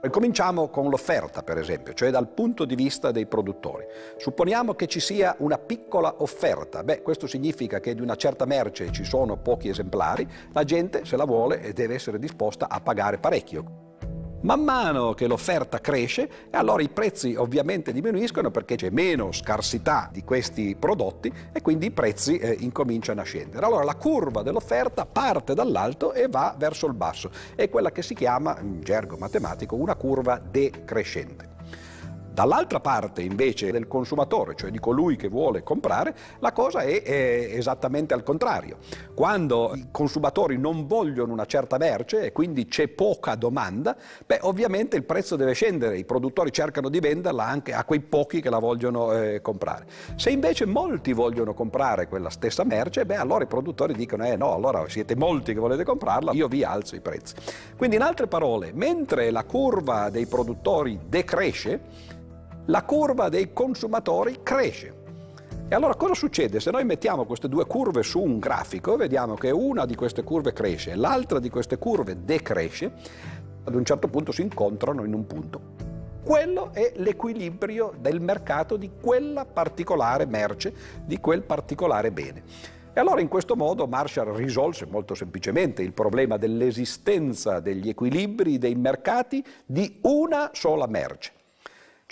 [SPEAKER 1] Cominciamo con l'offerta, per esempio, cioè dal punto di vista dei produttori. Supponiamo che ci sia una piccola offerta, beh, questo significa che di una certa merce ci sono pochi esemplari, la gente se la vuole deve essere disposta a pagare parecchio. Man mano che l'offerta cresce, allora i prezzi ovviamente diminuiscono perché c'è meno scarsità di questi prodotti e quindi i prezzi eh, incominciano a scendere. Allora la curva dell'offerta parte dall'alto e va verso il basso. È quella che si chiama, in gergo matematico, una curva decrescente. Dall'altra parte invece del consumatore, cioè di colui che vuole comprare, la cosa è, è, esattamente al contrario. Quando i consumatori non vogliono una certa merce e quindi c'è poca domanda, beh ovviamente il prezzo deve scendere, i produttori cercano di venderla anche a quei pochi che la vogliono eh, comprare. Se invece molti vogliono comprare quella stessa merce, beh allora i produttori dicono eh no, allora siete molti che volete comprarla, io vi alzo i prezzi. Quindi in altre parole, mentre la curva dei produttori decresce, la curva dei consumatori cresce. E allora cosa succede? Se noi mettiamo queste due curve su un grafico, vediamo che una di queste curve cresce e l'altra di queste curve decresce, ad un certo punto si incontrano in un punto. Quello è l'equilibrio del mercato di quella particolare merce, di quel particolare bene. E allora in questo modo Marshall risolse molto semplicemente il problema dell'esistenza degli equilibri dei mercati di una sola merce.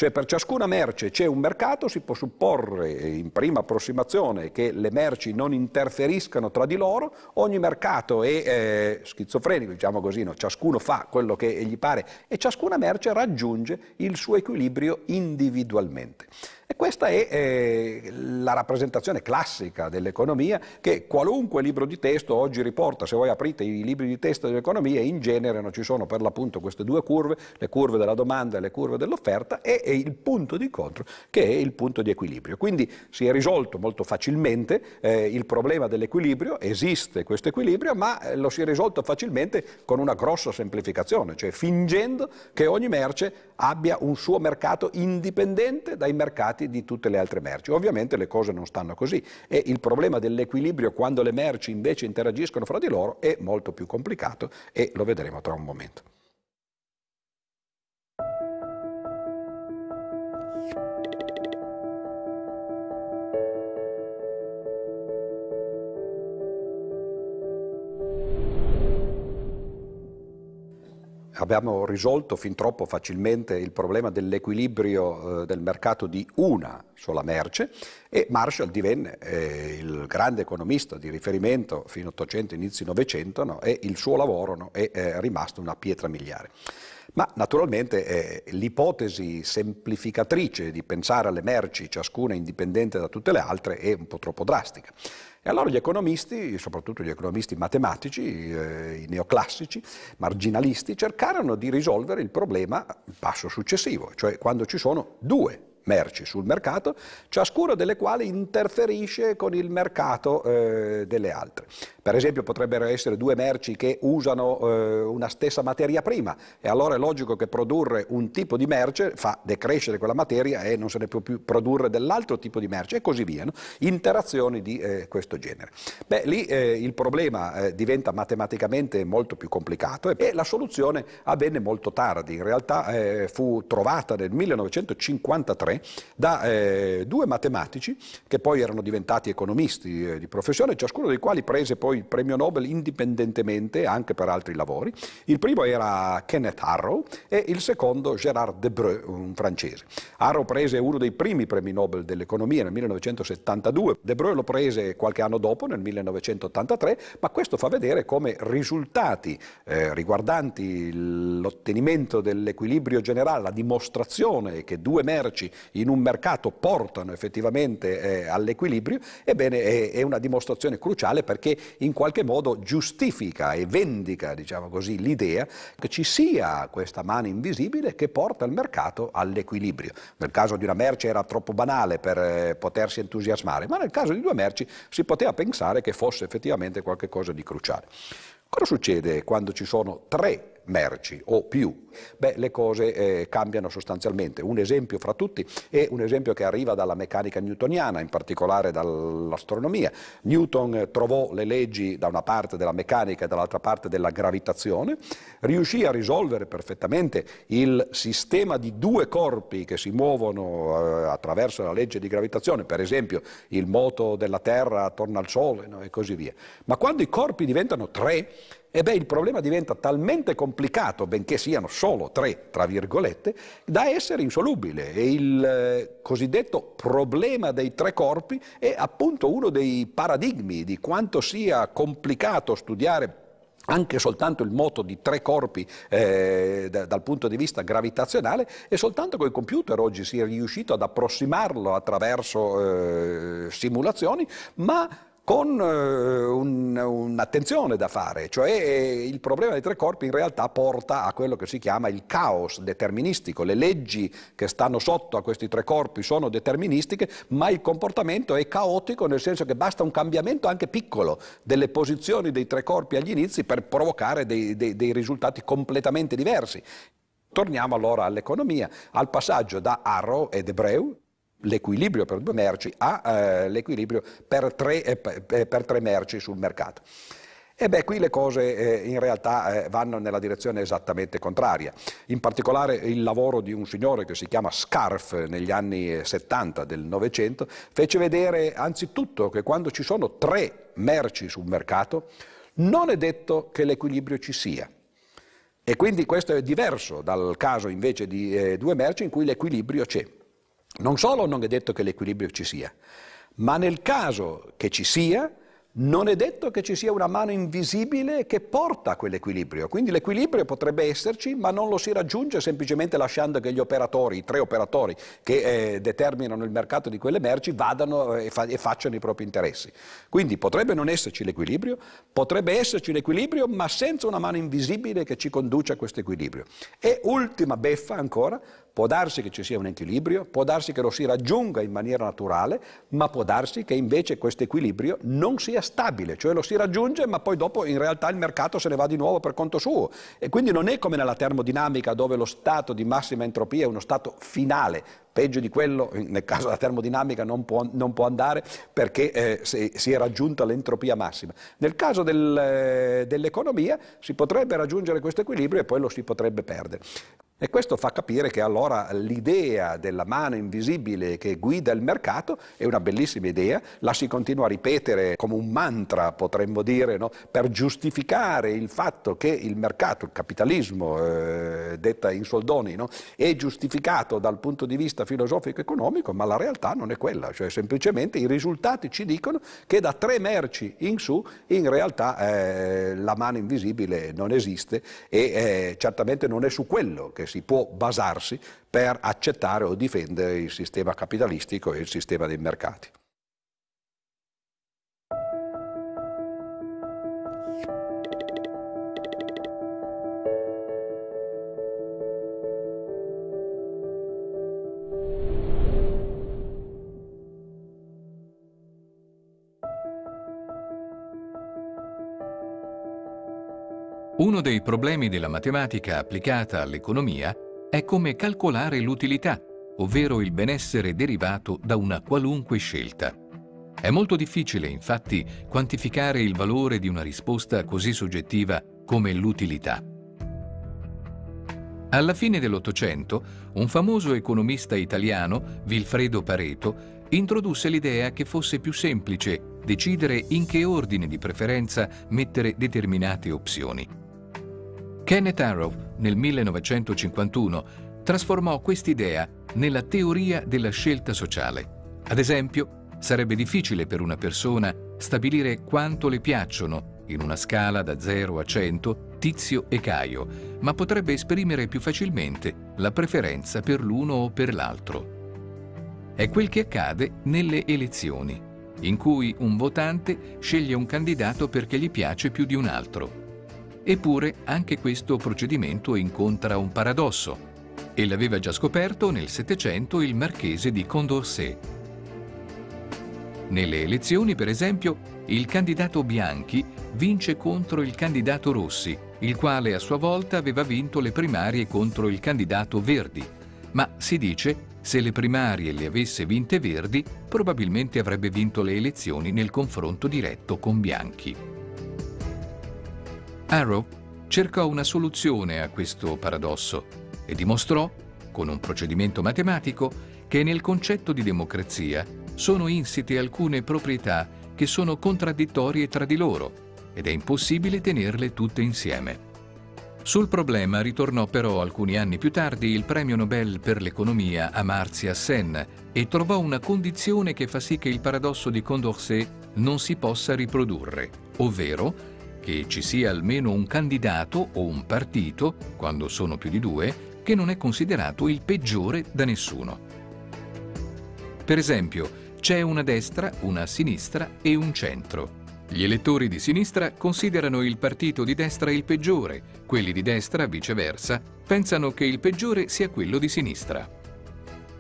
[SPEAKER 1] Cioè per ciascuna merce c'è un mercato, si può supporre in prima approssimazione che le merci non interferiscano tra di loro, ogni mercato è eh, schizofrenico, diciamo così, no? ciascuno fa quello che gli pare e ciascuna merce raggiunge il suo equilibrio individualmente. E questa è eh, la rappresentazione classica dell'economia che qualunque libro di testo oggi riporta. Se voi aprite i libri di testo dell'economia, in genere non ci sono per l'appunto queste due curve, le curve della domanda e le curve dell'offerta, e, e il punto di incontro che è il punto di equilibrio. Quindi si è risolto molto facilmente eh, il problema dell'equilibrio, esiste questo equilibrio, ma eh, lo si è risolto facilmente con una grossa semplificazione, cioè fingendo che ogni merce abbia un suo mercato indipendente dai mercati di tutte le altre merci. Ovviamente le cose non stanno così e il problema dell'equilibrio quando le merci invece interagiscono fra di loro è molto più complicato e lo vedremo tra un momento. Abbiamo risolto fin troppo facilmente il problema dell'equilibrio eh, del mercato di una sola merce e Marshall divenne eh, il grande economista di riferimento fino 800, inizi 900 no? e il suo lavoro no? è eh, rimasto una pietra miliare. Ma naturalmente eh, l'ipotesi semplificatrice di pensare alle merci, ciascuna indipendente da tutte le altre, è un po' troppo drastica. E allora gli economisti, soprattutto gli economisti matematici, eh, i neoclassici, marginalisti, cercarono di risolvere il problema passo successivo, cioè quando ci sono due merci sul mercato, ciascuna delle quali interferisce con il mercato eh, delle altre. Per esempio potrebbero essere due merci che usano eh, una stessa materia prima e allora è logico che produrre un tipo di merce fa decrescere quella materia e non se ne può più produrre dell'altro tipo di merce e così via. No? Interazioni di eh, questo genere. Beh, lì eh, il problema eh, diventa matematicamente molto più complicato e la soluzione avvenne molto tardi. In realtà eh, fu trovata nel 1953 da eh, due matematici che poi erano diventati economisti di professione, ciascuno dei quali prese poi il premio Nobel indipendentemente anche per altri lavori. Il primo era Kenneth Arrow e il secondo Gérard Debreu, un francese. Arrow prese uno dei primi premi Nobel dell'economia nel 1972, Debreu lo prese qualche anno dopo, nel 1983, ma questo fa vedere come risultati eh, riguardanti l'ottenimento dell'equilibrio generale, la dimostrazione che due merci in un mercato portano effettivamente eh, all'equilibrio, ebbene è, è una dimostrazione cruciale perché in qualche modo giustifica e vendica, diciamo così, l'idea che ci sia questa mano invisibile che porta il mercato all'equilibrio. Nel caso di una merce era troppo banale per eh, potersi entusiasmare, ma nel caso di due merci si poteva pensare che fosse effettivamente qualcosa di cruciale. Cosa succede quando ci sono tre merci o più, beh, le cose eh, cambiano sostanzialmente. Un esempio fra tutti è un esempio che arriva dalla meccanica newtoniana, in particolare dall'astronomia. Newton trovò le leggi da una parte della meccanica e dall'altra parte della gravitazione, riuscì a risolvere perfettamente il sistema di due corpi che si muovono eh, attraverso la legge di gravitazione, per esempio il moto della Terra attorno al Sole no? e così via. Ma quando i corpi diventano tre, e beh, il problema diventa talmente complicato, benché siano solo tre, tra virgolette, da essere insolubile. E il eh, cosiddetto problema dei tre corpi è appunto uno dei paradigmi di quanto sia complicato studiare anche soltanto il moto di tre corpi eh, da, dal punto di vista gravitazionale e soltanto con il computer oggi si è riuscito ad approssimarlo attraverso eh, simulazioni, ma con eh, un, un'attenzione da fare, cioè eh, il problema dei tre corpi in realtà porta a quello che si chiama il caos deterministico, le leggi che stanno sotto a questi tre corpi sono deterministiche, ma il comportamento è caotico nel senso che basta un cambiamento anche piccolo delle posizioni dei tre corpi agli inizi per provocare dei, dei, dei risultati completamente diversi. Torniamo allora all'economia, al passaggio da Arrow ed Ebreu, l'equilibrio per due merci a eh, l'equilibrio per tre, eh, per tre, merci sul mercato. E beh, qui le cose eh, in realtà eh, vanno nella direzione esattamente contraria. In particolare il lavoro di un signore che si chiama Scarf negli anni 70 del Novecento fece vedere anzitutto che quando ci sono tre merci sul mercato non è detto che l'equilibrio ci sia. E quindi questo è diverso dal caso invece di eh, due merci in cui l'equilibrio c'è. Non solo non è detto che l'equilibrio ci sia, ma nel caso che ci sia, non è detto che ci sia una mano invisibile che porta a quell'equilibrio. Quindi l'equilibrio potrebbe esserci, ma non lo si raggiunge semplicemente lasciando che gli operatori, i tre operatori che eh, determinano il mercato di quelle merci, vadano e, fa- e, facciano i propri interessi. Quindi potrebbe non esserci l'equilibrio, potrebbe esserci l'equilibrio, ma senza una mano invisibile che ci conduce a questo equilibrio. E ultima beffa ancora, Può darsi che ci sia un equilibrio, può darsi che lo si raggiunga in maniera naturale, ma può darsi che invece questo equilibrio non sia stabile, cioè lo si raggiunge ma poi dopo in realtà il mercato se ne va di nuovo per conto suo. E quindi non è come nella termodinamica dove lo stato di massima entropia è uno stato finale, peggio di quello nel caso della termodinamica non può, non può andare perché eh, si, si, è raggiunta l'entropia massima. Nel caso del, eh, dell'economia si potrebbe raggiungere questo equilibrio e poi lo si potrebbe perdere. E questo fa capire che allora l'idea della mano invisibile che guida il mercato è una bellissima idea, la si continua a ripetere come un mantra, potremmo dire, no? per giustificare il fatto che il mercato, il capitalismo, eh, detta in soldoni, no? è giustificato dal punto di vista filosofico-economico, ma la realtà non è quella, cioè semplicemente i risultati ci dicono che da tre merci in su in realtà eh, la mano invisibile non esiste e eh, certamente non è su quello che si può basarsi per accettare o difendere il sistema capitalistico e il sistema dei mercati.
[SPEAKER 2] Uno dei problemi della matematica applicata all'economia è come calcolare l'utilità, ovvero il benessere derivato da una qualunque scelta. È molto difficile, infatti, quantificare il valore di una risposta così soggettiva come l'utilità. Alla fine dell'Ottocento, un famoso economista italiano, Vilfredo Pareto, introdusse l'idea che fosse più semplice decidere in che ordine di preferenza mettere determinate opzioni. Kenneth Arrow, nel 1951, trasformò quest'idea nella teoria della scelta sociale. Ad esempio, sarebbe difficile per una persona stabilire quanto le piacciono, in una scala da 0 a 100, Tizio e Caio, ma potrebbe esprimere più facilmente la preferenza per l'uno o per l'altro. È quel che accade nelle elezioni, in cui un votante sceglie un candidato perché gli piace più di un altro. Eppure anche questo procedimento incontra un paradosso e l'aveva già scoperto nel Settecento il marchese di Condorcet. Nelle elezioni, per esempio, il candidato Bianchi vince contro il candidato Rossi, il quale a sua volta aveva vinto le primarie contro il candidato Verdi. Ma si dice, se le primarie le avesse vinte Verdi, probabilmente avrebbe vinto le elezioni nel confronto diretto con Bianchi. Arrow cercò una soluzione a questo paradosso e dimostrò, con un procedimento matematico, che nel concetto di democrazia sono insite alcune proprietà che sono contraddittorie tra di loro ed è impossibile tenerle tutte insieme. Sul problema ritornò però alcuni anni più tardi il premio Nobel per l'economia Amartya Sen e trovò una condizione che fa sì che il paradosso di Condorcet non si possa riprodurre, ovvero che ci sia almeno un candidato o un partito, quando sono più di due, che non è considerato il peggiore da nessuno. Per esempio, c'è una destra, una sinistra e un centro. Gli elettori di sinistra considerano il partito di destra il peggiore, quelli di destra, viceversa, pensano che il peggiore sia quello di sinistra.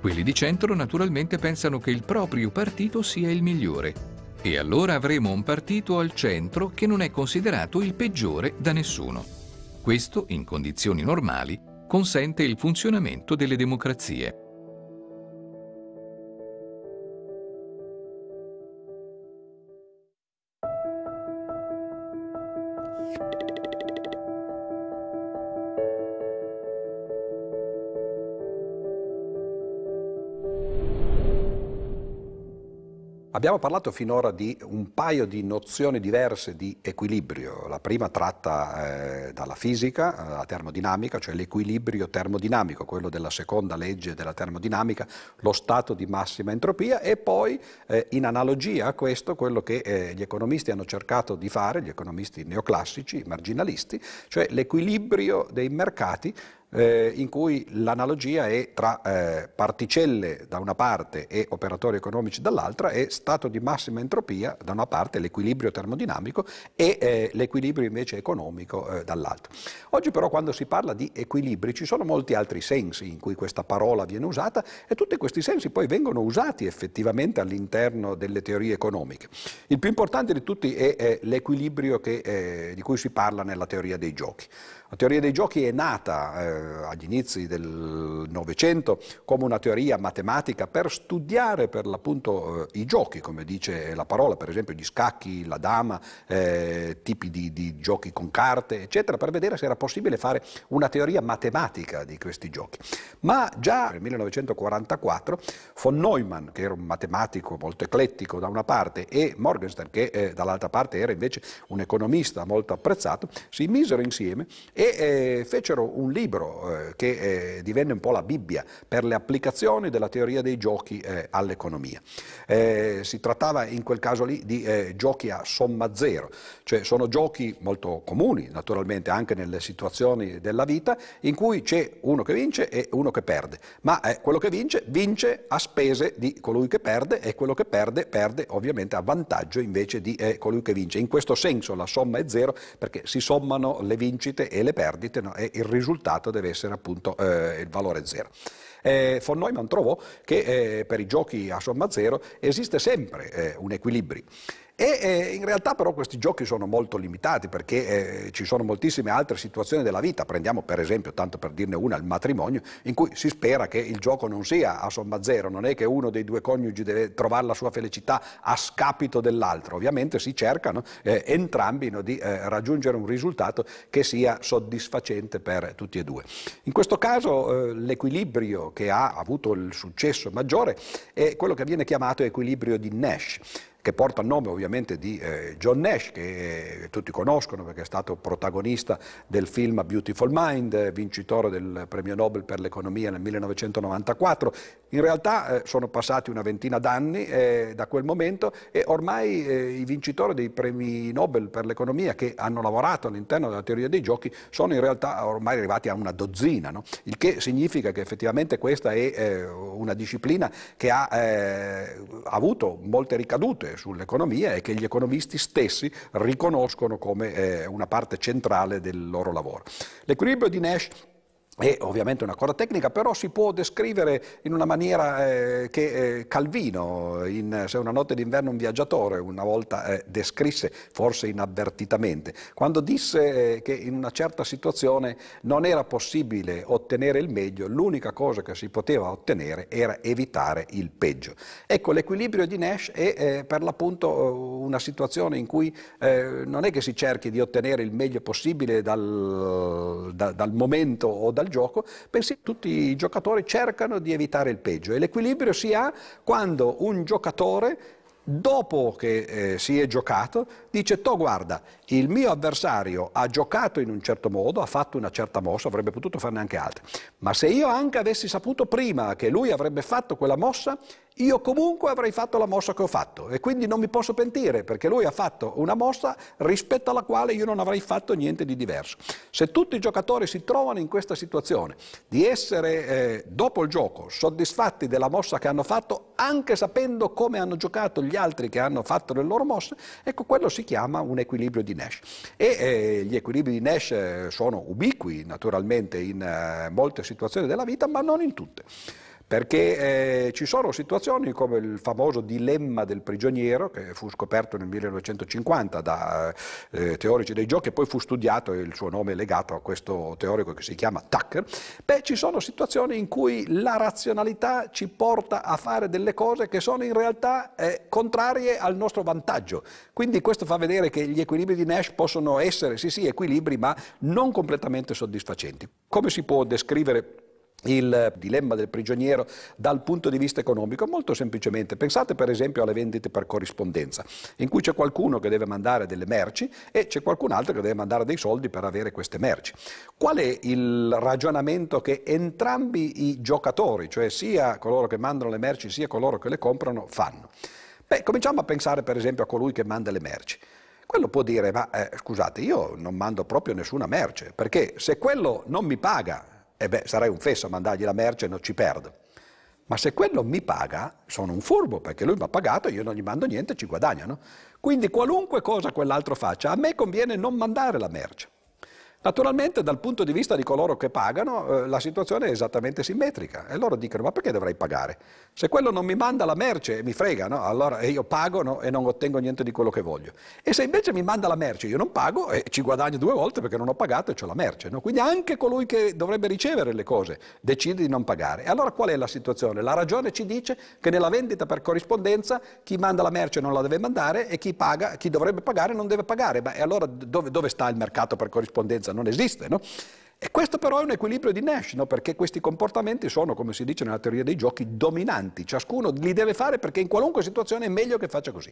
[SPEAKER 2] Quelli di centro naturalmente pensano che il proprio partito sia il migliore. E allora avremo un partito al centro che non è considerato il peggiore da nessuno. Questo, in condizioni normali, consente il funzionamento delle democrazie.
[SPEAKER 1] Abbiamo parlato finora di un paio di nozioni diverse di equilibrio. La prima tratta eh, dalla fisica, eh, la termodinamica, cioè l'equilibrio termodinamico, quello della seconda legge della termodinamica, lo stato di massima entropia e poi eh, in analogia a questo quello che eh, gli economisti hanno cercato di fare, gli economisti neoclassici, marginalisti, cioè l'equilibrio dei mercati eh, in cui l'analogia è tra eh, particelle da una parte e operatori economici dall'altra e stato di massima entropia da una parte, l'equilibrio termodinamico e eh, l'equilibrio invece economico eh, dall'altra. Oggi però quando si parla di equilibri ci sono molti altri sensi in cui questa parola viene usata e tutti questi sensi poi vengono usati effettivamente all'interno delle teorie economiche. Il più importante di tutti è, l'equilibrio che, eh, di cui si parla nella teoria dei giochi. La teoria dei giochi è nata eh, agli inizi del Novecento come una teoria matematica per studiare per l'appunto eh, i giochi, come dice la parola, per esempio gli scacchi, la dama, eh, tipi di, di, giochi con carte, eccetera, per vedere se era possibile fare una teoria matematica di questi giochi. Ma già nel 1944 von Neumann, che era un matematico molto eclettico da una parte, e Morgenstern, che eh, dall'altra parte era invece un economista molto apprezzato, si misero insieme e e eh, fecero un libro eh, che eh, divenne un po' la Bibbia per le applicazioni della teoria dei giochi eh, all'economia. Eh, si trattava in quel caso lì di giochi a somma zero, cioè sono giochi molto comuni naturalmente anche nelle situazioni della vita in cui c'è uno che vince e uno che perde, ma quello che vince vince a spese di colui che perde e quello che perde perde ovviamente a vantaggio invece di colui che vince. In questo senso la somma è zero perché si sommano le vincite e le perdite no? e il risultato deve essere appunto eh, il valore zero. Eh, von Neumann trovò che eh, per i giochi a somma zero esiste sempre eh, un equilibrio. E eh, in realtà però questi giochi sono molto limitati perché eh, ci sono moltissime altre situazioni della vita. Prendiamo per esempio, tanto per dirne una, il matrimonio, in cui si spera che il gioco non sia a somma zero, non è che uno dei due coniugi deve trovare la sua felicità a scapito dell'altro. Ovviamente si cercano eh, entrambi no, di eh, raggiungere un risultato che sia soddisfacente per tutti e due. In questo caso eh, l'equilibrio che ha avuto il successo maggiore è quello che viene chiamato equilibrio di Nash che porta il nome ovviamente di eh, John Nash, che eh, tutti conoscono perché è stato protagonista del film Beautiful Mind, vincitore del premio Nobel per l'economia nel 1994. In realtà eh, sono passati una ventina d'anni eh, da quel momento e ormai eh, i vincitori dei premi Nobel per l'economia che hanno lavorato all'interno della teoria dei giochi sono in realtà ormai arrivati a una dozzina, no? il che significa che effettivamente questa è una disciplina che ha avuto molte ricadute sull'economia e che gli economisti stessi riconoscono come eh, una parte centrale del loro lavoro. L'equilibrio di Nash è ovviamente una cosa tecnica, però si può descrivere in una maniera eh, che eh, Calvino, in Se una notte d'inverno un viaggiatore, una volta eh, descrisse, forse inavvertitamente, quando disse eh, che in una certa situazione non era possibile ottenere il meglio, l'unica cosa che si poteva ottenere era evitare il peggio. Ecco, l'equilibrio di Nash è eh, per l'appunto eh, una situazione in cui non è che si cerchi di ottenere il meglio possibile dal, da, dal momento o dal dal gioco, bensì tutti i giocatori cercano di evitare il peggio. E l'equilibrio si ha quando un giocatore dopo che eh, si è giocato, dice, to guarda, il mio avversario ha giocato in un certo modo, ha fatto una certa mossa, avrebbe potuto farne anche altre, ma se io anche avessi saputo prima che lui avrebbe fatto quella mossa, io comunque avrei fatto la mossa che ho fatto e quindi non mi posso pentire perché lui ha fatto una mossa rispetto alla quale io non avrei fatto niente di diverso. Se tutti i giocatori si trovano in questa situazione di essere eh, dopo il gioco soddisfatti della mossa che hanno fatto anche sapendo come hanno giocato gli altri che hanno fatto le loro mosse, ecco quello si chiama un equilibrio di Nash. E eh, gli equilibri di Nash eh, sono ubiqui naturalmente in eh, molte situazioni della vita ma non in tutte perché eh, ci sono situazioni come il famoso dilemma del prigioniero che fu scoperto nel 1950 da eh, teorici dei giochi e poi fu studiato e il suo nome è legato a questo teorico che si chiama Tucker, beh ci sono situazioni in cui la razionalità ci porta a fare delle cose che sono in realtà eh, contrarie al nostro vantaggio, quindi questo fa vedere che gli equilibri di Nash possono essere sì sì equilibri ma non completamente soddisfacenti. Come si può descrivere il dilemma del prigioniero dal punto di vista economico? Molto semplicemente, pensate per esempio alle vendite per corrispondenza, in cui c'è qualcuno che deve mandare delle merci e c'è qualcun altro che deve mandare dei soldi per avere queste merci. Qual è il ragionamento che entrambi i giocatori, cioè sia coloro che mandano le merci sia coloro che le comprano, fanno? Beh, cominciamo a pensare per esempio a colui che manda le merci. Quello può dire, ma eh, scusate, io non mando proprio nessuna merce, perché se quello non mi paga e beh, sarei un fesso a mandargli la merce e non ci perdo. Ma se quello mi paga, sono un furbo perché lui mi ha pagato, io non gli mando niente, e ci guadagnano. Quindi qualunque cosa quell'altro faccia, a me conviene non mandare la merce. Naturalmente dal punto di vista di coloro che pagano eh, la situazione è esattamente simmetrica e loro dicono ma perché dovrei pagare? Se quello non mi manda la merce mi frega, no? allora io pago no? e non ottengo niente di quello che voglio. E se invece mi manda la merce io non pago e ci guadagno due volte perché non ho pagato e ho la merce. No? Quindi anche colui che dovrebbe ricevere le cose decide di non pagare. E allora qual è la situazione? La ragione ci dice che nella vendita per corrispondenza chi manda la merce non la deve mandare e chi, paga, chi dovrebbe pagare non deve pagare. Beh, e allora dove, dove sta il mercato per corrispondenza? Non esiste, no? E questo però è un equilibrio di Nash, no? perché questi comportamenti sono, come si dice nella teoria dei giochi, dominanti. Ciascuno li deve fare perché in qualunque situazione è meglio che faccia così.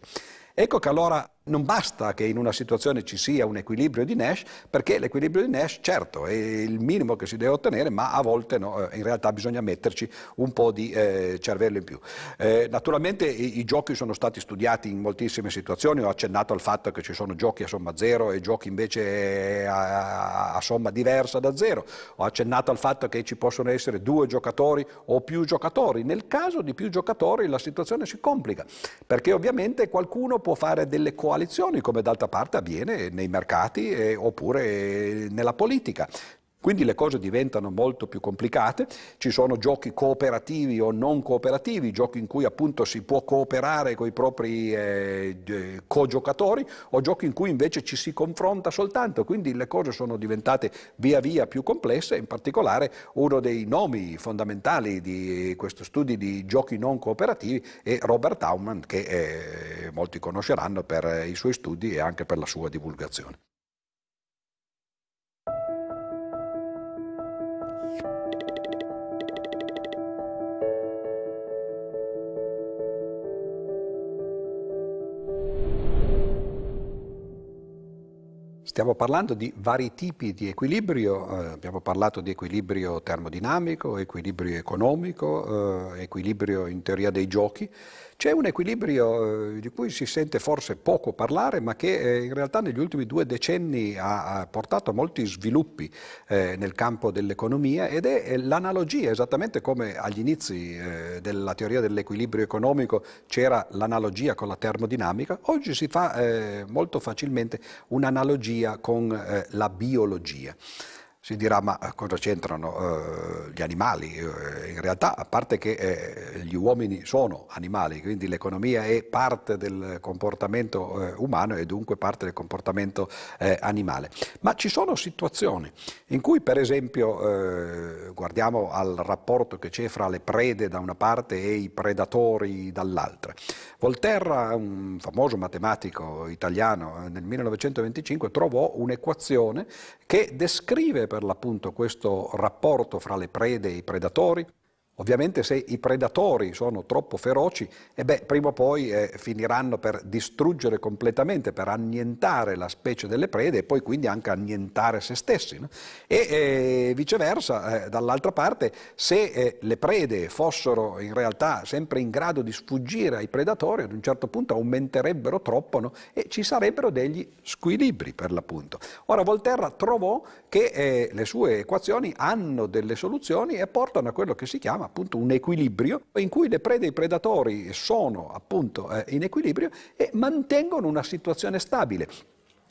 [SPEAKER 1] Ecco che allora non basta che in una situazione ci sia un equilibrio di Nash, perché l'equilibrio di Nash, certo, è il minimo che si deve ottenere, ma a volte no, eh, in realtà bisogna metterci un po' di eh, cervello in più. Eh, naturalmente i, i, giochi sono stati studiati in moltissime situazioni, ho accennato al fatto che ci sono giochi a somma zero e giochi invece a, a somma diversa da zero, ho accennato al fatto che ci possono essere due giocatori o più giocatori. Nel caso di più giocatori la situazione si complica, perché ovviamente qualcuno può fare delle coalizioni, come d'altra parte avviene nei mercati eh, oppure nella politica. Quindi le cose diventano molto più complicate, ci sono giochi cooperativi o non cooperativi, giochi in cui appunto si può cooperare con i propri eh, co-giocatori o giochi in cui invece ci si confronta soltanto, quindi le cose sono diventate via via più complesse, in particolare uno dei nomi fondamentali di questo studio di giochi non cooperativi è Robert Aumann che eh, molti conosceranno per i suoi studi e anche per la sua divulgazione. Stiamo parlando di vari tipi di equilibrio, eh, abbiamo parlato di equilibrio termodinamico, equilibrio economico, eh, equilibrio in teoria dei giochi. C'è un equilibrio eh, di cui si sente forse poco parlare, ma che eh, in realtà negli ultimi due decenni ha, ha portato a molti sviluppi eh, nel campo dell'economia ed è l'analogia, esattamente come agli inizi eh, della teoria dell'equilibrio economico c'era l'analogia con la termodinamica, oggi si fa molto facilmente un'analogia biologia con eh, la biologia. Si dirà ma eh, cosa c'entrano eh, gli animali? Eh, in realtà a parte che eh, gli uomini sono animali, quindi l'economia è parte del comportamento eh, umano e dunque parte del comportamento eh, animale. Ma ci sono situazioni in cui per esempio guardiamo al rapporto che c'è fra le prede da una parte e i predatori dall'altra. Volterra, un famoso matematico italiano, nel 1925 trovò un'equazione che descrive per l'appunto questo rapporto fra le prede e i predatori Ovviamente se i predatori sono troppo feroci, eh beh, prima o poi eh, finiranno per distruggere completamente, per annientare la specie delle prede e poi quindi anche annientare se stessi. No? E eh, viceversa, eh, dall'altra parte, se eh, le prede fossero in realtà sempre in grado di sfuggire ai predatori, ad un certo punto aumenterebbero troppo no? e ci sarebbero degli squilibri per l'appunto. Ora Volterra trovò che eh, le sue equazioni hanno delle soluzioni e portano a quello che si chiama appunto un equilibrio in cui le prede e i predatori sono appunto eh, in equilibrio e mantengono una situazione stabile.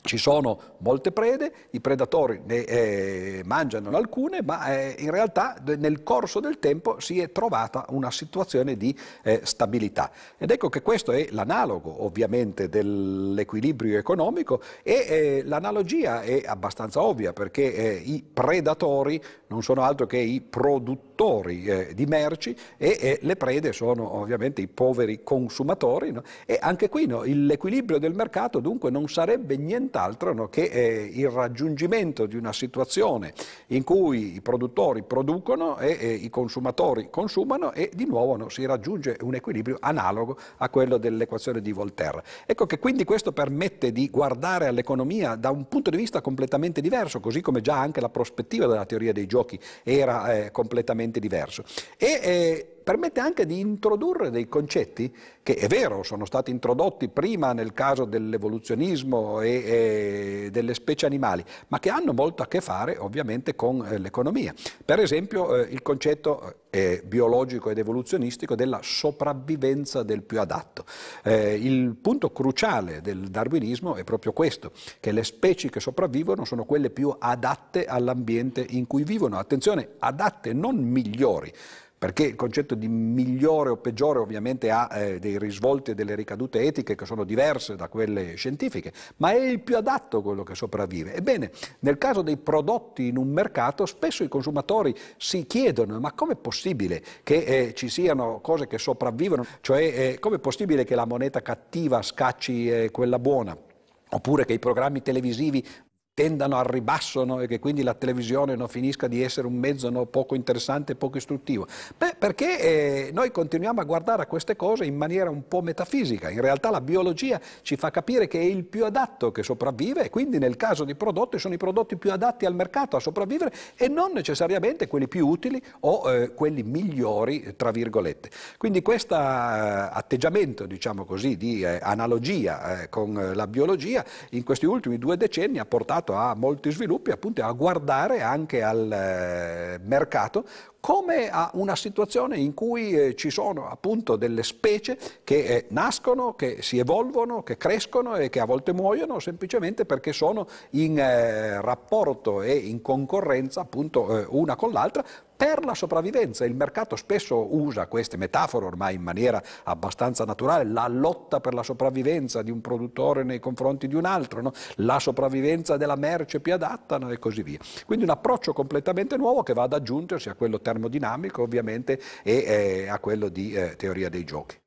[SPEAKER 1] Ci sono molte prede, i predatori ne eh, mangiano alcune, ma eh, in realtà nel corso del tempo si è trovata una situazione di eh, stabilità. Ed ecco che questo è l'analogo ovviamente dell'equilibrio economico e eh, l'analogia è abbastanza ovvia perché eh, i predatori non sono altro che i produttori eh, di merci e le prede sono ovviamente i poveri consumatori no? e anche qui no, l'equilibrio del mercato dunque non sarebbe niente nient'altro no, che eh, il raggiungimento di una situazione in cui i produttori producono e, e i consumatori consumano e di nuovo no, si raggiunge un equilibrio analogo a quello dell'equazione di Voltaire. Ecco che quindi questo permette di guardare all'economia da un punto di vista completamente diverso, così come già anche la prospettiva della teoria dei giochi era eh, completamente diverso. E, eh, permette anche di introdurre dei concetti che è vero sono stati introdotti prima nel caso dell'evoluzionismo e, e delle specie animali, ma che hanno molto a che fare ovviamente con eh, l'economia. Per esempio eh, il concetto eh, biologico ed evoluzionistico della sopravvivenza del più adatto. Eh, il punto cruciale del darwinismo è proprio questo, che le specie che sopravvivono sono quelle più adatte all'ambiente in cui vivono. Attenzione, adatte, non migliori perché il concetto di migliore o peggiore ovviamente ha eh, dei risvolti e delle ricadute etiche che sono diverse da quelle scientifiche, ma è il più adatto quello che sopravvive. Ebbene, nel caso dei prodotti in un mercato, spesso i consumatori si chiedono ma com'è possibile che eh, ci siano cose che sopravvivono, cioè eh, com'è possibile che la moneta cattiva scacci eh, quella buona? oppure che i programmi televisivi tendano al ribasso no? e che quindi la televisione non finisca di essere un mezzo no? poco interessante e poco istruttivo? Beh, perché eh, noi continuiamo a guardare a queste cose in maniera un po' metafisica. In realtà la biologia ci fa capire che è il più adatto che sopravvive e quindi nel caso di prodotti sono i prodotti più adatti al mercato a sopravvivere e non necessariamente quelli più utili o eh, quelli migliori, tra virgolette. Quindi questo eh, atteggiamento, diciamo così, di eh, analogia eh, con eh, la biologia in questi ultimi due decenni ha portato portato a molti sviluppi appunto a guardare anche al eh, mercato come a una situazione in cui eh, ci sono appunto delle specie che eh, nascono, che si evolvono, che crescono e che a volte muoiono semplicemente perché sono in eh, rapporto e in concorrenza appunto eh, una con l'altra per la sopravvivenza. Il mercato spesso usa queste metafore ormai in maniera abbastanza naturale, la lotta per la sopravvivenza di un produttore nei confronti di un altro, no? la sopravvivenza della merce più adatta no? e così via. Quindi un approccio completamente nuovo che va ad aggiungersi a quello termodinamico ovviamente e eh, a quello di eh, teoria dei giochi.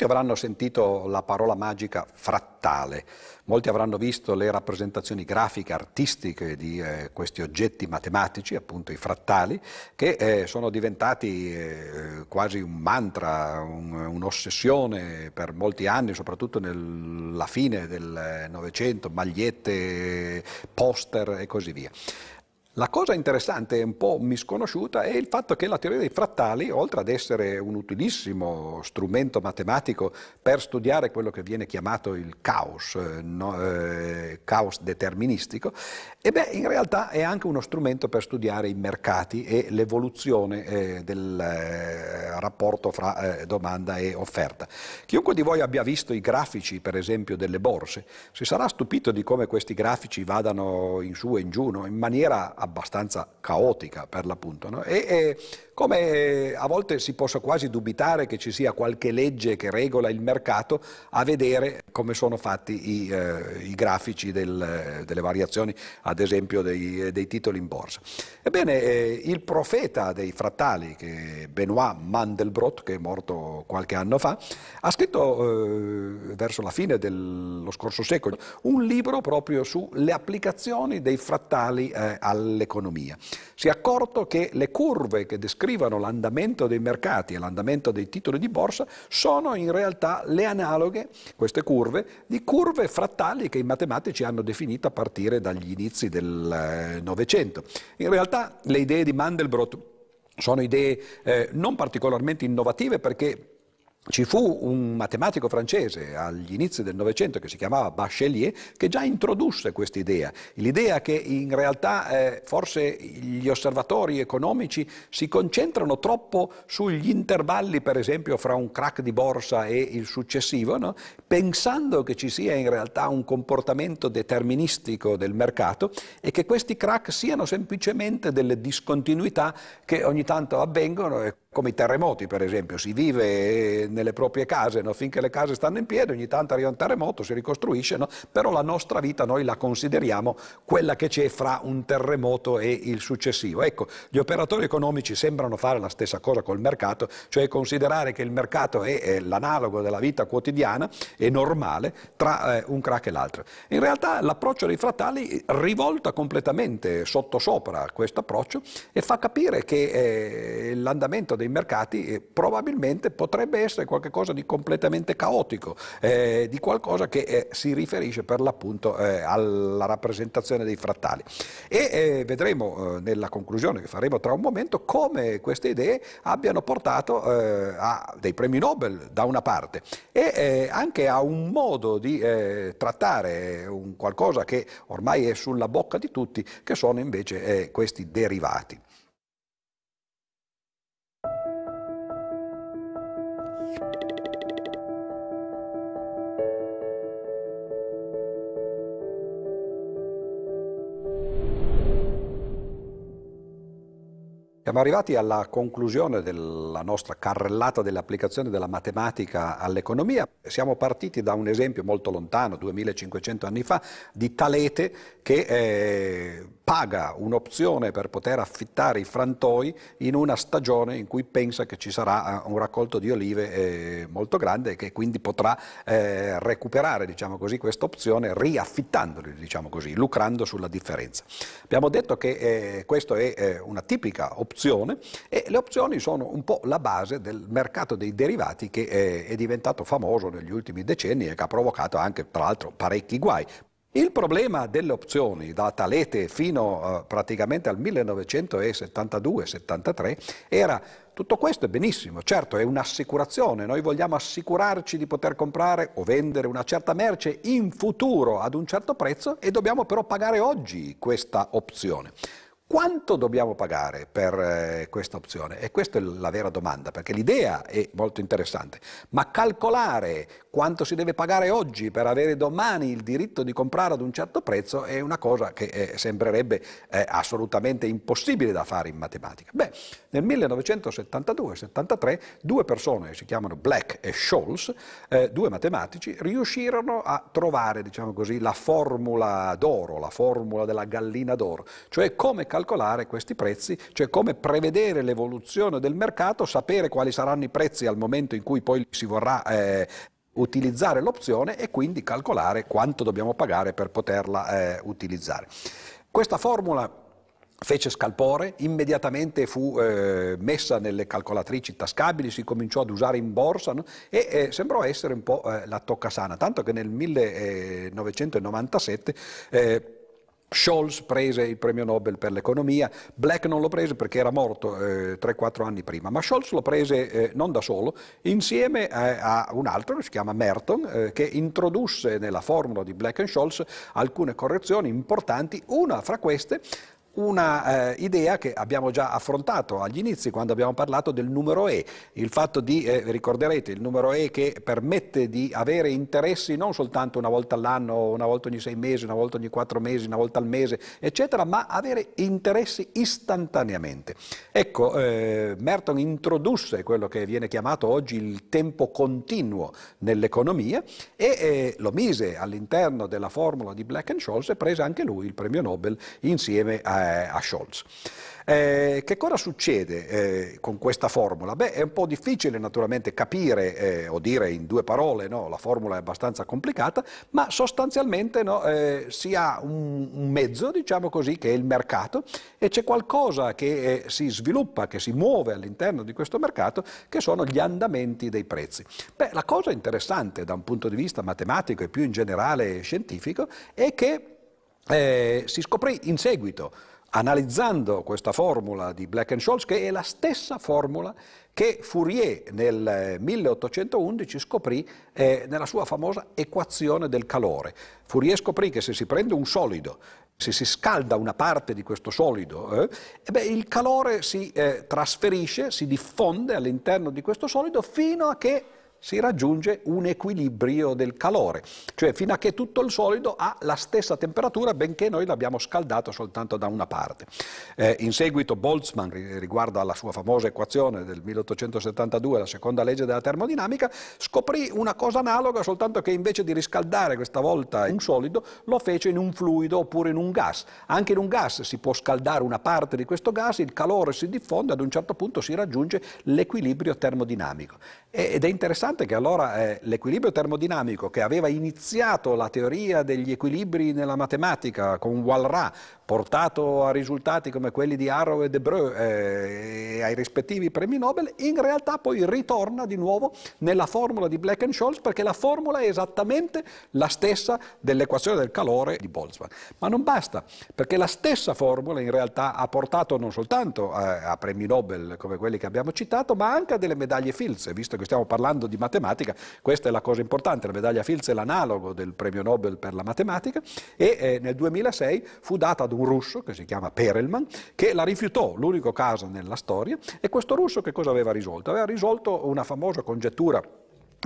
[SPEAKER 1] Tutti avranno sentito la parola magica frattale, molti avranno visto le rappresentazioni grafiche, artistiche di eh, questi oggetti matematici, appunto i frattali, che eh, sono diventati eh, quasi un mantra, un, un'ossessione per molti anni, soprattutto nella fine del Novecento, magliette, poster e così via. La cosa interessante e un po' misconosciuta è il fatto che la teoria dei frattali, oltre ad essere un utilissimo strumento matematico per studiare quello che viene chiamato il caos, eh, no, eh, caos deterministico, beh, in realtà è anche uno strumento per studiare i mercati e l'evoluzione eh, del eh, rapporto fra eh, domanda e offerta. Chiunque di voi abbia visto i grafici, per esempio, delle borse, si sarà stupito di come questi grafici vadano in su e in giù, no? in maniera abbastanza caotica per l'appunto. No? E, e, come a volte si possa quasi dubitare che ci sia qualche legge che regola il mercato, a vedere come sono fatti i, eh, i grafici del, delle variazioni, ad esempio dei, dei titoli in borsa. Ebbene, eh, il profeta dei frattali, che Benoit Mandelbrot, che è morto qualche anno fa, ha scritto eh, verso la fine dello scorso secolo un libro proprio sulle applicazioni dei frattali eh, all'economia. Si è accorto che le curve che descrivono l'andamento dei mercati e l'andamento dei titoli di borsa sono in realtà le analoghe, queste curve, di curve frattali che i matematici hanno definito a partire dagli inizi del eh, Novecento. In realtà le idee di Mandelbrot sono idee eh, non particolarmente innovative perché ci fu un matematico francese agli inizi del Novecento che si chiamava Bachelier che già introdusse questa idea, l'idea che in realtà eh, forse gli osservatori economici si concentrano troppo sugli intervalli per esempio fra un crack di borsa e il successivo, no? pensando che ci sia in realtà un comportamento deterministico del mercato e che questi crack siano semplicemente delle discontinuità che ogni tanto avvengono come i terremoti per esempio, si vive nelle proprie case no? finché le case stanno in piedi, ogni tanto arriva un terremoto, si ricostruisce, no? però la nostra vita noi la consideriamo quella che c'è fra un terremoto e il successivo. Ecco, gli operatori economici sembrano fare la stessa cosa col mercato, cioè considerare che il mercato è, è l'analogo della vita quotidiana e normale tra eh, un crack e l'altro. In realtà l'approccio dei frattali rivolta completamente sottosopra questo approccio e fa capire che eh, l'andamento dei mercati probabilmente potrebbe essere qualcosa di completamente caotico, eh, di qualcosa che eh, si riferisce per l'appunto eh, alla rappresentazione dei frattali. E eh, vedremo nella conclusione che faremo tra un momento come queste idee abbiano portato a dei premi Nobel da una parte e anche a un modo di trattare un qualcosa che ormai è sulla bocca di tutti, che sono invece questi derivati. Siamo arrivati alla conclusione della nostra carrellata dell'applicazione della matematica all'economia. Siamo partiti da un esempio molto lontano, 2500 anni fa, di Talete che eh, paga un'opzione per poter affittare i frantoi in una stagione in cui pensa che ci sarà eh, un raccolto di olive eh, molto grande e che quindi potrà eh, recuperare diciamo così, questa opzione riaffittandoli, diciamo così, lucrando sulla differenza. Abbiamo detto che questa è una tipica opzione e le opzioni sono un po' la base del mercato dei derivati che è diventato famoso negli ultimi decenni e che ha provocato anche tra l'altro parecchi guai. Il problema delle opzioni da Talete fino uh, praticamente al 1972-73 era tutto questo è benissimo, certo è un'assicurazione, noi vogliamo assicurarci di poter comprare o vendere una certa merce in futuro ad un certo prezzo e dobbiamo però pagare oggi questa opzione. Quanto dobbiamo pagare per eh, questa opzione? E questa è la vera domanda, perché l'idea è molto interessante, ma calcolare quanto si deve pagare oggi per avere domani il diritto di comprare ad un certo prezzo è una cosa che eh, sembrerebbe eh, assolutamente impossibile da fare in matematica. Beh, nel 1972-73 due persone, si chiamano Black e Scholz, eh, due matematici, riuscirono a trovare, diciamo così, la formula d'oro, la formula della gallina d'oro, cioè come calcolare calcolare questi prezzi, cioè come prevedere l'evoluzione del mercato, sapere quali saranno i prezzi al momento in cui poi si vorrà eh, utilizzare l'opzione e quindi calcolare quanto dobbiamo pagare per poterla eh, utilizzare. Questa formula fece scalpore, immediatamente fu eh, messa nelle calcolatrici tascabili, si cominciò ad usare in borsa no? e eh, sembrò essere un po' eh, la toccasana, tanto che nel 1997 Scholz prese il premio Nobel per l'economia, Black non lo prese perché era morto eh, 3-4 anni prima, ma Scholz lo prese eh, non da solo, insieme eh, a un altro che si chiama Merton, eh, che introdusse nella formula di Black e Scholz alcune correzioni importanti, una fra queste una eh, idea che abbiamo già affrontato agli inizi quando abbiamo parlato del numero E, il fatto di, eh, ricorderete, il numero E che permette di avere interessi non soltanto una volta all'anno, una volta ogni sei mesi, una volta ogni quattro mesi, una volta al mese, eccetera, ma avere interessi istantaneamente. Ecco, eh, Merton introdusse quello che viene chiamato oggi il tempo continuo nell'economia e eh, lo mise all'interno della formula di Black Scholes e prese anche lui il premio Nobel insieme a a Scholz. Eh, che cosa succede eh, con questa formula? Beh, è un po' difficile naturalmente capire eh, o dire in due parole, no? la formula è abbastanza complicata, ma sostanzialmente no, eh, si ha un, un, mezzo, diciamo così, che è il mercato e c'è qualcosa che eh, si sviluppa, che si muove all'interno di questo mercato, che sono gli andamenti dei prezzi. Beh, la cosa interessante da un punto di vista matematico e più in generale scientifico è che eh, si scoprì in seguito analizzando questa formula di Black and Scholes, che è la stessa formula che Fourier nel 1811 scoprì eh, nella sua famosa equazione del calore. Fourier scoprì che se si prende un solido, se si scalda una parte di questo solido, eh, eh beh, il calore si eh, trasferisce, si diffonde all'interno di questo solido fino a che si raggiunge un equilibrio del calore, cioè fino a che tutto il solido ha la stessa temperatura benché noi l'abbiamo scaldato soltanto da una parte. Eh, in seguito Boltzmann, riguardo alla sua famosa equazione del 1872, la seconda legge della termodinamica, scoprì una cosa analoga, soltanto che invece di riscaldare questa volta un solido, lo fece in un fluido oppure in un gas. Anche in un gas si può scaldare una parte di questo gas, il calore si diffonde, ad un certo punto si raggiunge l'equilibrio termodinamico. Ed è interessante che allora eh, l'equilibrio termodinamico che aveva iniziato la teoria degli equilibri nella matematica con Walras, portato a risultati come quelli di Arrow e De Breu eh, ai rispettivi premi Nobel, in realtà poi ritorna di nuovo nella formula di Black and Scholes perché la formula è esattamente la stessa dell'equazione del calore di Boltzmann. Ma non basta, perché la stessa formula in realtà ha portato non soltanto a, a premi Nobel come quelli che abbiamo citato, ma anche a delle medaglie Fields, visto che stiamo parlando di matematica, questa è la cosa importante, la medaglia Fields è l'analogo del premio Nobel per la matematica e eh, nel 2006 fu data ad un russo che si chiama Perelman che la rifiutò, l'unico caso nella storia, e questo russo che cosa aveva risolto? Aveva risolto una famosa congettura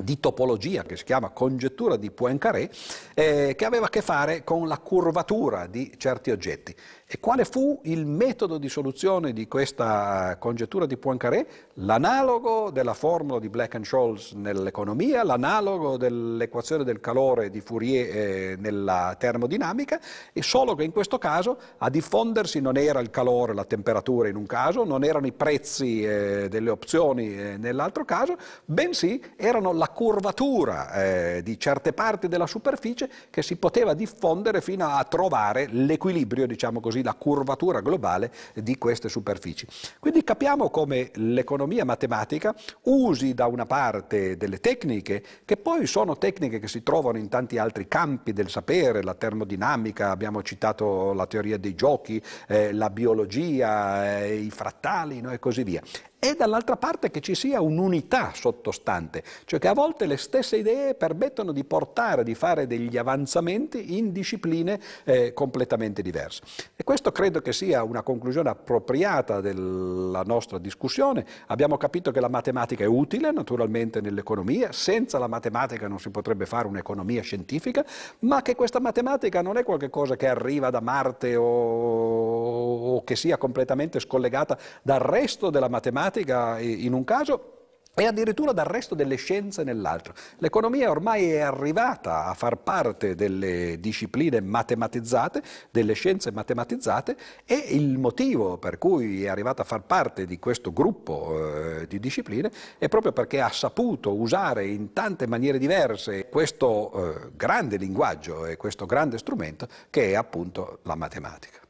[SPEAKER 1] di topologia che si chiama congettura di Poincaré, eh, che aveva a che fare con la curvatura di certi oggetti. E quale fu il metodo di soluzione di questa congettura di Poincaré? L'analogo della formula di Black and Scholes nell'economia, l'analogo dell'equazione del calore di Fourier eh, nella termodinamica, e solo che in questo caso a diffondersi non era il calore, la temperatura in un caso, non erano i prezzi eh, delle opzioni eh, nell'altro caso, bensì erano la curvatura di certe parti della superficie che si poteva diffondere fino a trovare l'equilibrio, diciamo così, la curvatura globale di queste superfici. Quindi capiamo come l'economia matematica usi da una parte delle tecniche che poi sono tecniche che si trovano in tanti altri campi del sapere, la termodinamica, abbiamo citato la teoria dei giochi, eh, la biologia, eh, i frattali no, e così via e dall'altra parte che ci sia un'unità sottostante, cioè che a volte le stesse idee permettono di portare, di fare degli avanzamenti in discipline eh, completamente diverse. E questo credo che sia una conclusione appropriata della nostra discussione. Abbiamo capito che la matematica è utile naturalmente nell'economia, senza la matematica non si potrebbe fare un'economia scientifica, ma che questa matematica non è qualcosa che arriva da Marte o, o che sia completamente scollegata dal resto della matematica matematica in un caso e addirittura dal resto delle scienze nell'altro. L'economia ormai è arrivata a far parte delle discipline matematizzate, delle scienze matematizzate e il motivo per cui è arrivata a far parte di questo gruppo eh, di discipline è proprio perché ha saputo usare in tante maniere diverse questo eh, grande linguaggio e questo grande strumento che è appunto la matematica.